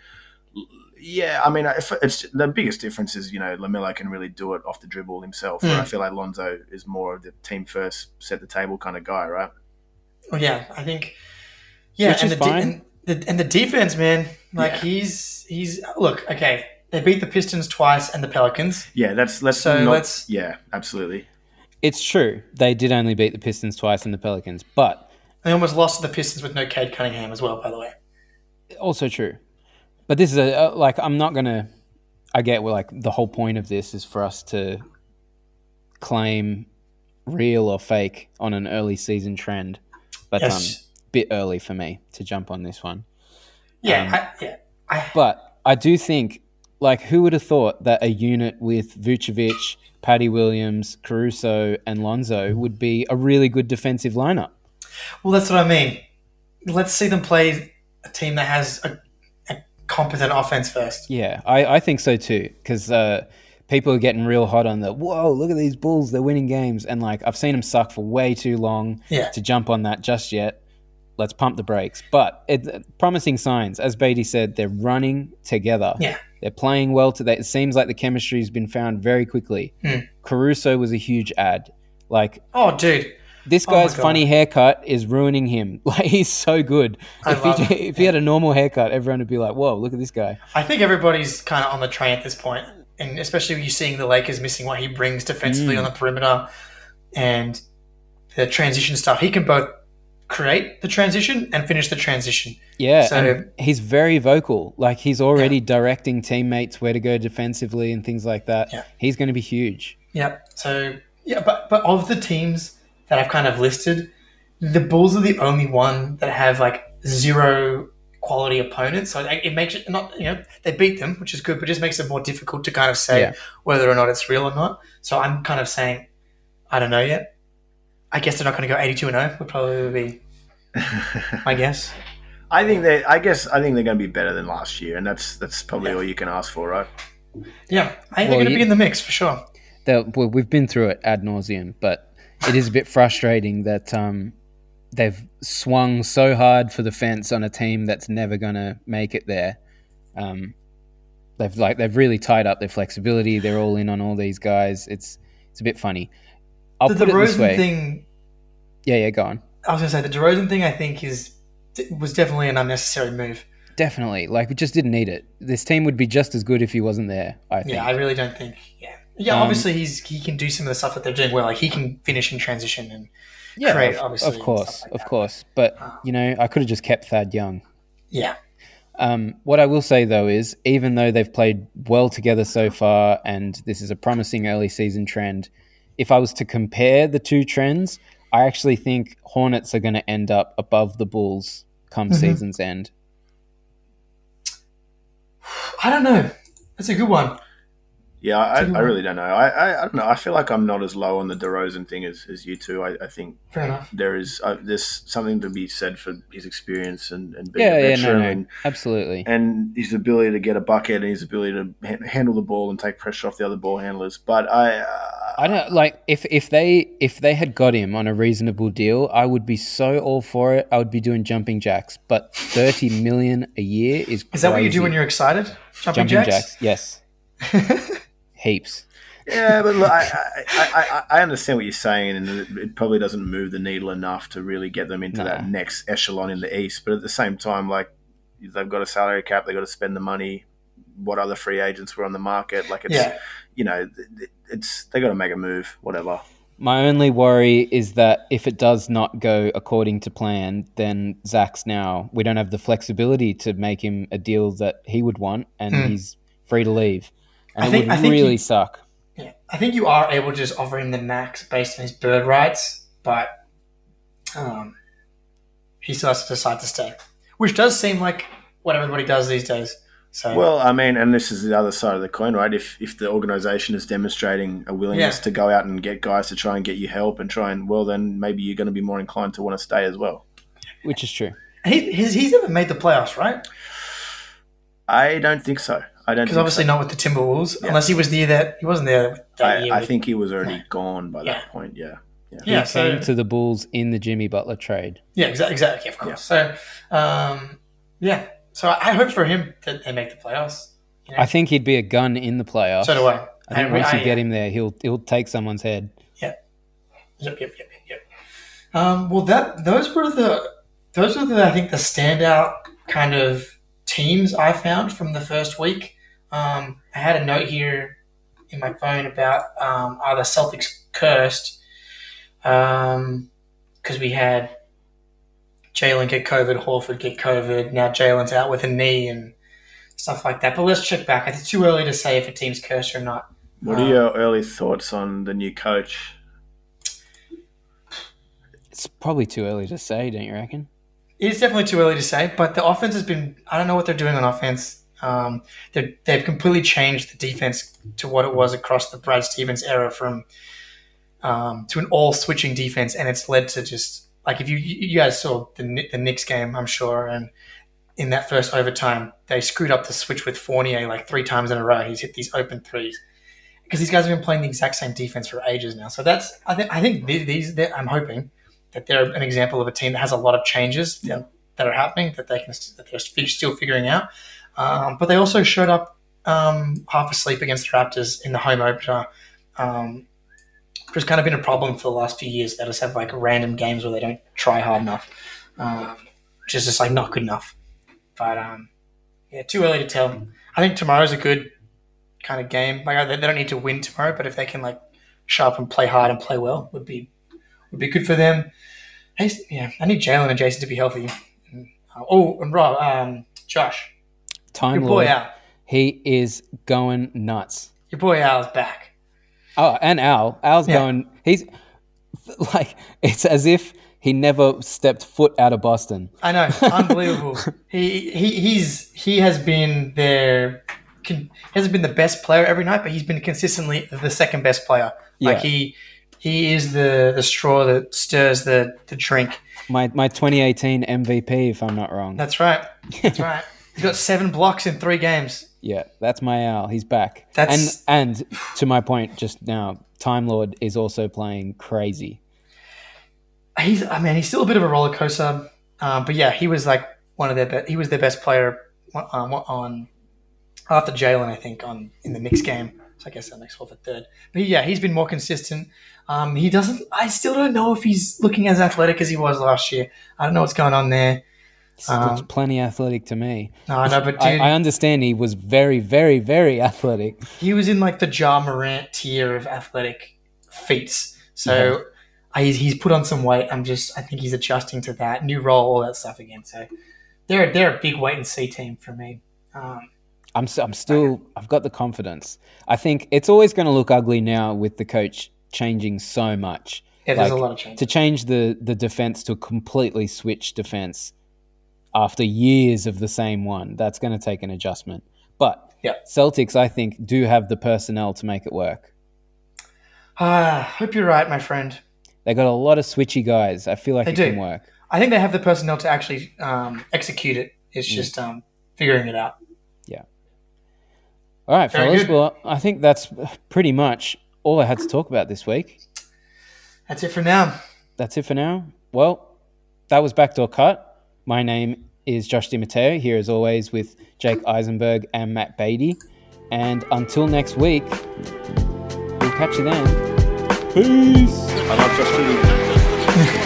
C: yeah, I mean, if it's the biggest difference is, you know, LaMelo can really do it off the dribble himself.
B: Mm.
C: I feel like Lonzo is more of the team first, set the table kind of guy, right?
B: oh, yeah, I think yeah,
A: Which
B: and
A: is
B: the, de- and the and the defense, man, like
C: Yeah.
B: he's he's look okay. They beat the Pistons twice and the Pelicans.
C: Yeah, that's let's
B: So
C: not,
B: let's-
C: yeah, absolutely.
A: It's true. They did only beat the Pistons twice and the Pelicans, but
B: They almost lost to the Pistons with no Cade Cunningham as well, by the way.
A: also true. But this is a uh, like I'm not gonna. I get well, like the whole point of this is for us to claim real or fake on an early season trend, but um,
B: Yes.
A: Bit early for me to jump on this one.
B: Yeah,
A: Um,
B: I, yeah. I,
A: But I do think, like, who would have thought that a unit with Vucevic, Paddy Williams, Caruso, and Lonzo would be a really good defensive lineup?
B: Well, that's what I mean. Let's see them play a team that has a, a competent offense first.
A: Yeah, I, I think so too. Because uh, people are getting real hot on the whoa, look at these Bulls, they're winning games, and like I've seen them suck for way too long
B: Yeah.
A: to jump on that just yet. Let's pump the brakes. But it, promising signs, as Beatty said, they're running together.
B: Yeah.
A: They're playing well today. It seems like the chemistry's been found very quickly.
B: Hmm.
A: Caruso was a huge add. Like
B: Oh, dude.
A: this
B: Oh
A: guy's
B: God.
A: funny haircut is ruining him. Like he's so good.
B: I
A: If
B: love
A: he,
B: it.
A: if he had a normal haircut, everyone would be like, "Whoa, look at this guy."
B: I think everybody's kind of on the train at this point, and especially when you're seeing the Lakers missing what he brings defensively
A: Mm.
B: on the perimeter and the transition stuff. He can both create the transition and finish the transition.
A: Yeah,
B: So-
A: he's very vocal. Like he's already directing teammates where to go defensively and things like that.
B: Yeah.
A: He's going to be huge.
B: Yeah. So yeah, but but of the teams that I've kind of listed, the Bulls are the only one that have like zero quality opponents. So it makes it not you know they beat them, which is good, but just makes it more difficult to kind of say
A: Yeah.
B: whether or not it's real or not. So I'm kind of saying I don't know yet. I guess they're not going to go 82 and 0. Would probably be my guess.
C: I think they. I guess I think they're going to be better than last year, and that's that's probably
B: Yeah.
C: all you can ask for, right?
B: Yeah, I think
A: Well,
B: they're going to be in the mix for sure.
A: They'll- well, we've been through it ad nauseum, but it is a bit frustrating that um, they've swung so hard for the fence on a team that's never going to make it there. Um, they've like they've really tied up their flexibility. They're all in on all these guys. It's it's a bit funny. I'll
B: the
A: put it this way.
B: thing
A: Yeah, yeah, go on.
B: I was going to say the DeRozan thing. I think is was definitely an unnecessary move.
A: Definitely. Like we just didn't need it. This team would be just as good if he wasn't there, I think.
B: Yeah, I really don't think. Yeah, yeah.
A: Um,
B: obviously, he's he can do some of the stuff that they're doing well. Like he can finish in transition, and
A: yeah,
B: create,
A: of,
B: obviously,
A: of course,
B: like
A: of
B: that.
A: course. But
B: Um,
A: you know, I could have just kept Thad Young.
B: yeah,
A: Um, what I will say though is, even though they've played well together so far, and this is a promising early season trend, if I was to compare the two trends, I actually think Hornets are going to end up above the Bulls come
B: Mhm.
A: season's end.
B: I don't know. That's a good one.
C: Yeah, I,
B: It's a good
C: I really don't know. I, I, I don't know. I feel like I'm not as low on the DeRozan thing as, as you two. I, I think
B: Fair enough.
C: there is uh, there's something to be said for his experience and, and being
A: Yeah,
C: a
A: yeah, no,
C: veteran
A: no,
C: and,
A: absolutely.
C: and his ability to get a bucket and his ability to ha- handle the ball and take pressure off the other ball handlers. But I, uh,
A: I don't like if if they if they had got him on a reasonable deal, I would be so all for it. I would be doing jumping jacks, but thirty million a year is
B: Is that what you do when you're excited? Jumping,
A: jumping
B: jacks?
A: jacks? Yes, heaps.
C: yeah, but look, I, I, I, I I understand what you're saying, and it, it probably doesn't move the needle enough to really get them into
A: No.
C: that next echelon in the East. But at the same time, like they've got a salary cap, they've got to spend the money. What other free agents were on the market? Like it's,
B: Yeah.
C: you know, it- it's they got to make a move. Whatever.
A: My only worry is that if it does not go according to plan, then Zach's now we don't have the flexibility to make him a deal that he would want, and
B: Hmm.
A: he's free to leave, and
B: I
A: it
B: think-
A: would
B: I think
A: really
B: he-
A: suck.
B: Yeah, I think you are able to just offer him the max based on his bird rights, but um, he still has to decide to stay, which does seem like what everybody does these days. So
C: Well, I mean, and this is the other side of the coin, right? If if the organisation is demonstrating a willingness
B: Yeah.
C: to go out and get guys to try and get you help and try and well, then maybe you're going to be more inclined to want to stay as well.
A: Which is true.
B: he, he's, he's never made the playoffs, right?
C: I don't think so. I don't.
B: Because obviously
C: so.
B: not with the Timberwolves,
C: Yeah.
B: unless he was there. That he wasn't there that year.
C: I, I
B: with-
C: think he was already gone by
B: Yeah.
C: that point. Yeah.
B: yeah,
A: he
B: so
A: came to the Bulls in the Jimmy Butler trade.
B: yeah, exactly, exactly, of course. So um, yeah, so I hope for him that they make the playoffs. You know?
A: I think he'd be a gun in the playoffs.
B: so do I.
A: I think
B: I-
A: once you
B: I-
A: get him there, he'll he'll take someone's head.
B: Yep, yep, yep, yep, yep. Um, well, that those were the those were the I think the standout kind of teams I found from the first week. Um, I had a note here in my phone about um, are the Celtics cursed? Because we had Jalen get COVID, Horford get COVID. Now Jalen's out with a knee and stuff like that. But let's check back. It's too early to say if a team's cursed or not.
C: What
B: Um,
C: are your early thoughts on the new coach?
A: It's probably too early to say, don't you reckon?
B: It's definitely too early to say, but the offense has been. I don't know what they're doing on offense. Um, they've completely changed the defense to what it was across the Brad Stevens era from um, to an all switching defense, and it's led to just like if you you guys saw the the Knicks game, I'm sure, and in that first overtime, they screwed up the switch with Fournier like three times in a row. He's hit these open threes because these guys have been playing the exact same defense for ages now. So that's I think I think these, these I'm hoping that they're an example of a team that has a lot of changes
C: Yeah.
B: that are happening that they can that they're still figuring out. Um, but they also showed up um, half asleep against the Raptors in the home opener. Um, which has kind of been a problem for the last few years. They just have like random games where they don't try hard enough, um, which is just like not good enough. But um, yeah, too early to tell. I think tomorrow's a good kind of game. Like they, they don't need to win tomorrow, but if they can like show up and play hard and play well, would be would be good for them. Hey, yeah, I need Jalen and Jason to be healthy. Oh, and Rob, um, Josh,
A: Time
B: your boy
A: Lord,
B: Al,
A: he is going nuts.
B: your boy Al's back.
A: Oh, and Al, Al's
B: Yeah.
A: going. He's like it's as if he never stepped foot out of Boston.
B: I know, unbelievable. he he he's he has been their con, hasn't been the best player every night, but he's been consistently the second best player. Like
A: Yeah.
B: he he is the the straw that stirs the the drink.
A: My my 2018 MVP, if I'm not wrong.
B: That's right. That's right. He's got seven blocks in three games.
A: Yeah, that's my Al. He's back.
B: That's-
A: and and to my point just now, Time Lord is also playing crazy.
B: He's I mean he's still a bit of a roller coaster, um, but yeah, he was like one of their be- he was their best player on, on after Jalen I think on in the Knicks game. So I guess that makes fourth or third. But yeah, he's been more consistent. Um, he doesn't. I still don't know if he's looking as athletic as he was last year. I don't know what's going on there. Um,
A: looks plenty athletic to me.
B: No, I know, but dude,
A: I, I understand he was very, very, very athletic.
B: he was in like the Ja Morant tier of athletic feats. So I, he's, he's put on some weight. I'm just, I think he's adjusting to that new role, all that stuff again. So they're they're a big wait and see team for me. Um,
A: I'm, I'm still, I've got the confidence. I think it's always going to look ugly now with the coach changing so much.
B: Yeah, there's
A: Like,
B: a lot of change.
A: To change the the defense to a completely switch defense after years of the same one, that's going to take an adjustment. But
B: Yeah.
A: Celtics, I think, do have the personnel to make it work.
B: Ah, hope you're right, my friend.
A: They got a lot of switchy guys. I feel like
B: They
A: it
B: do.
A: can work.
B: I think they have the personnel to actually um, execute it. It's
A: Mm.
B: just um, figuring it out. Yeah.
A: All right,
B: Very
A: fellas.
B: good.
A: Well, I think that's pretty much all I had to talk about this week.
B: That's it for now.
A: That's it for now. Well, that was Backdoor Cut. My name is Josh DiMatteo, here as always with Jake Eisenberg and Matt Beatty. And until next week, we'll catch you then. Peace.
C: I love Josh Giddey.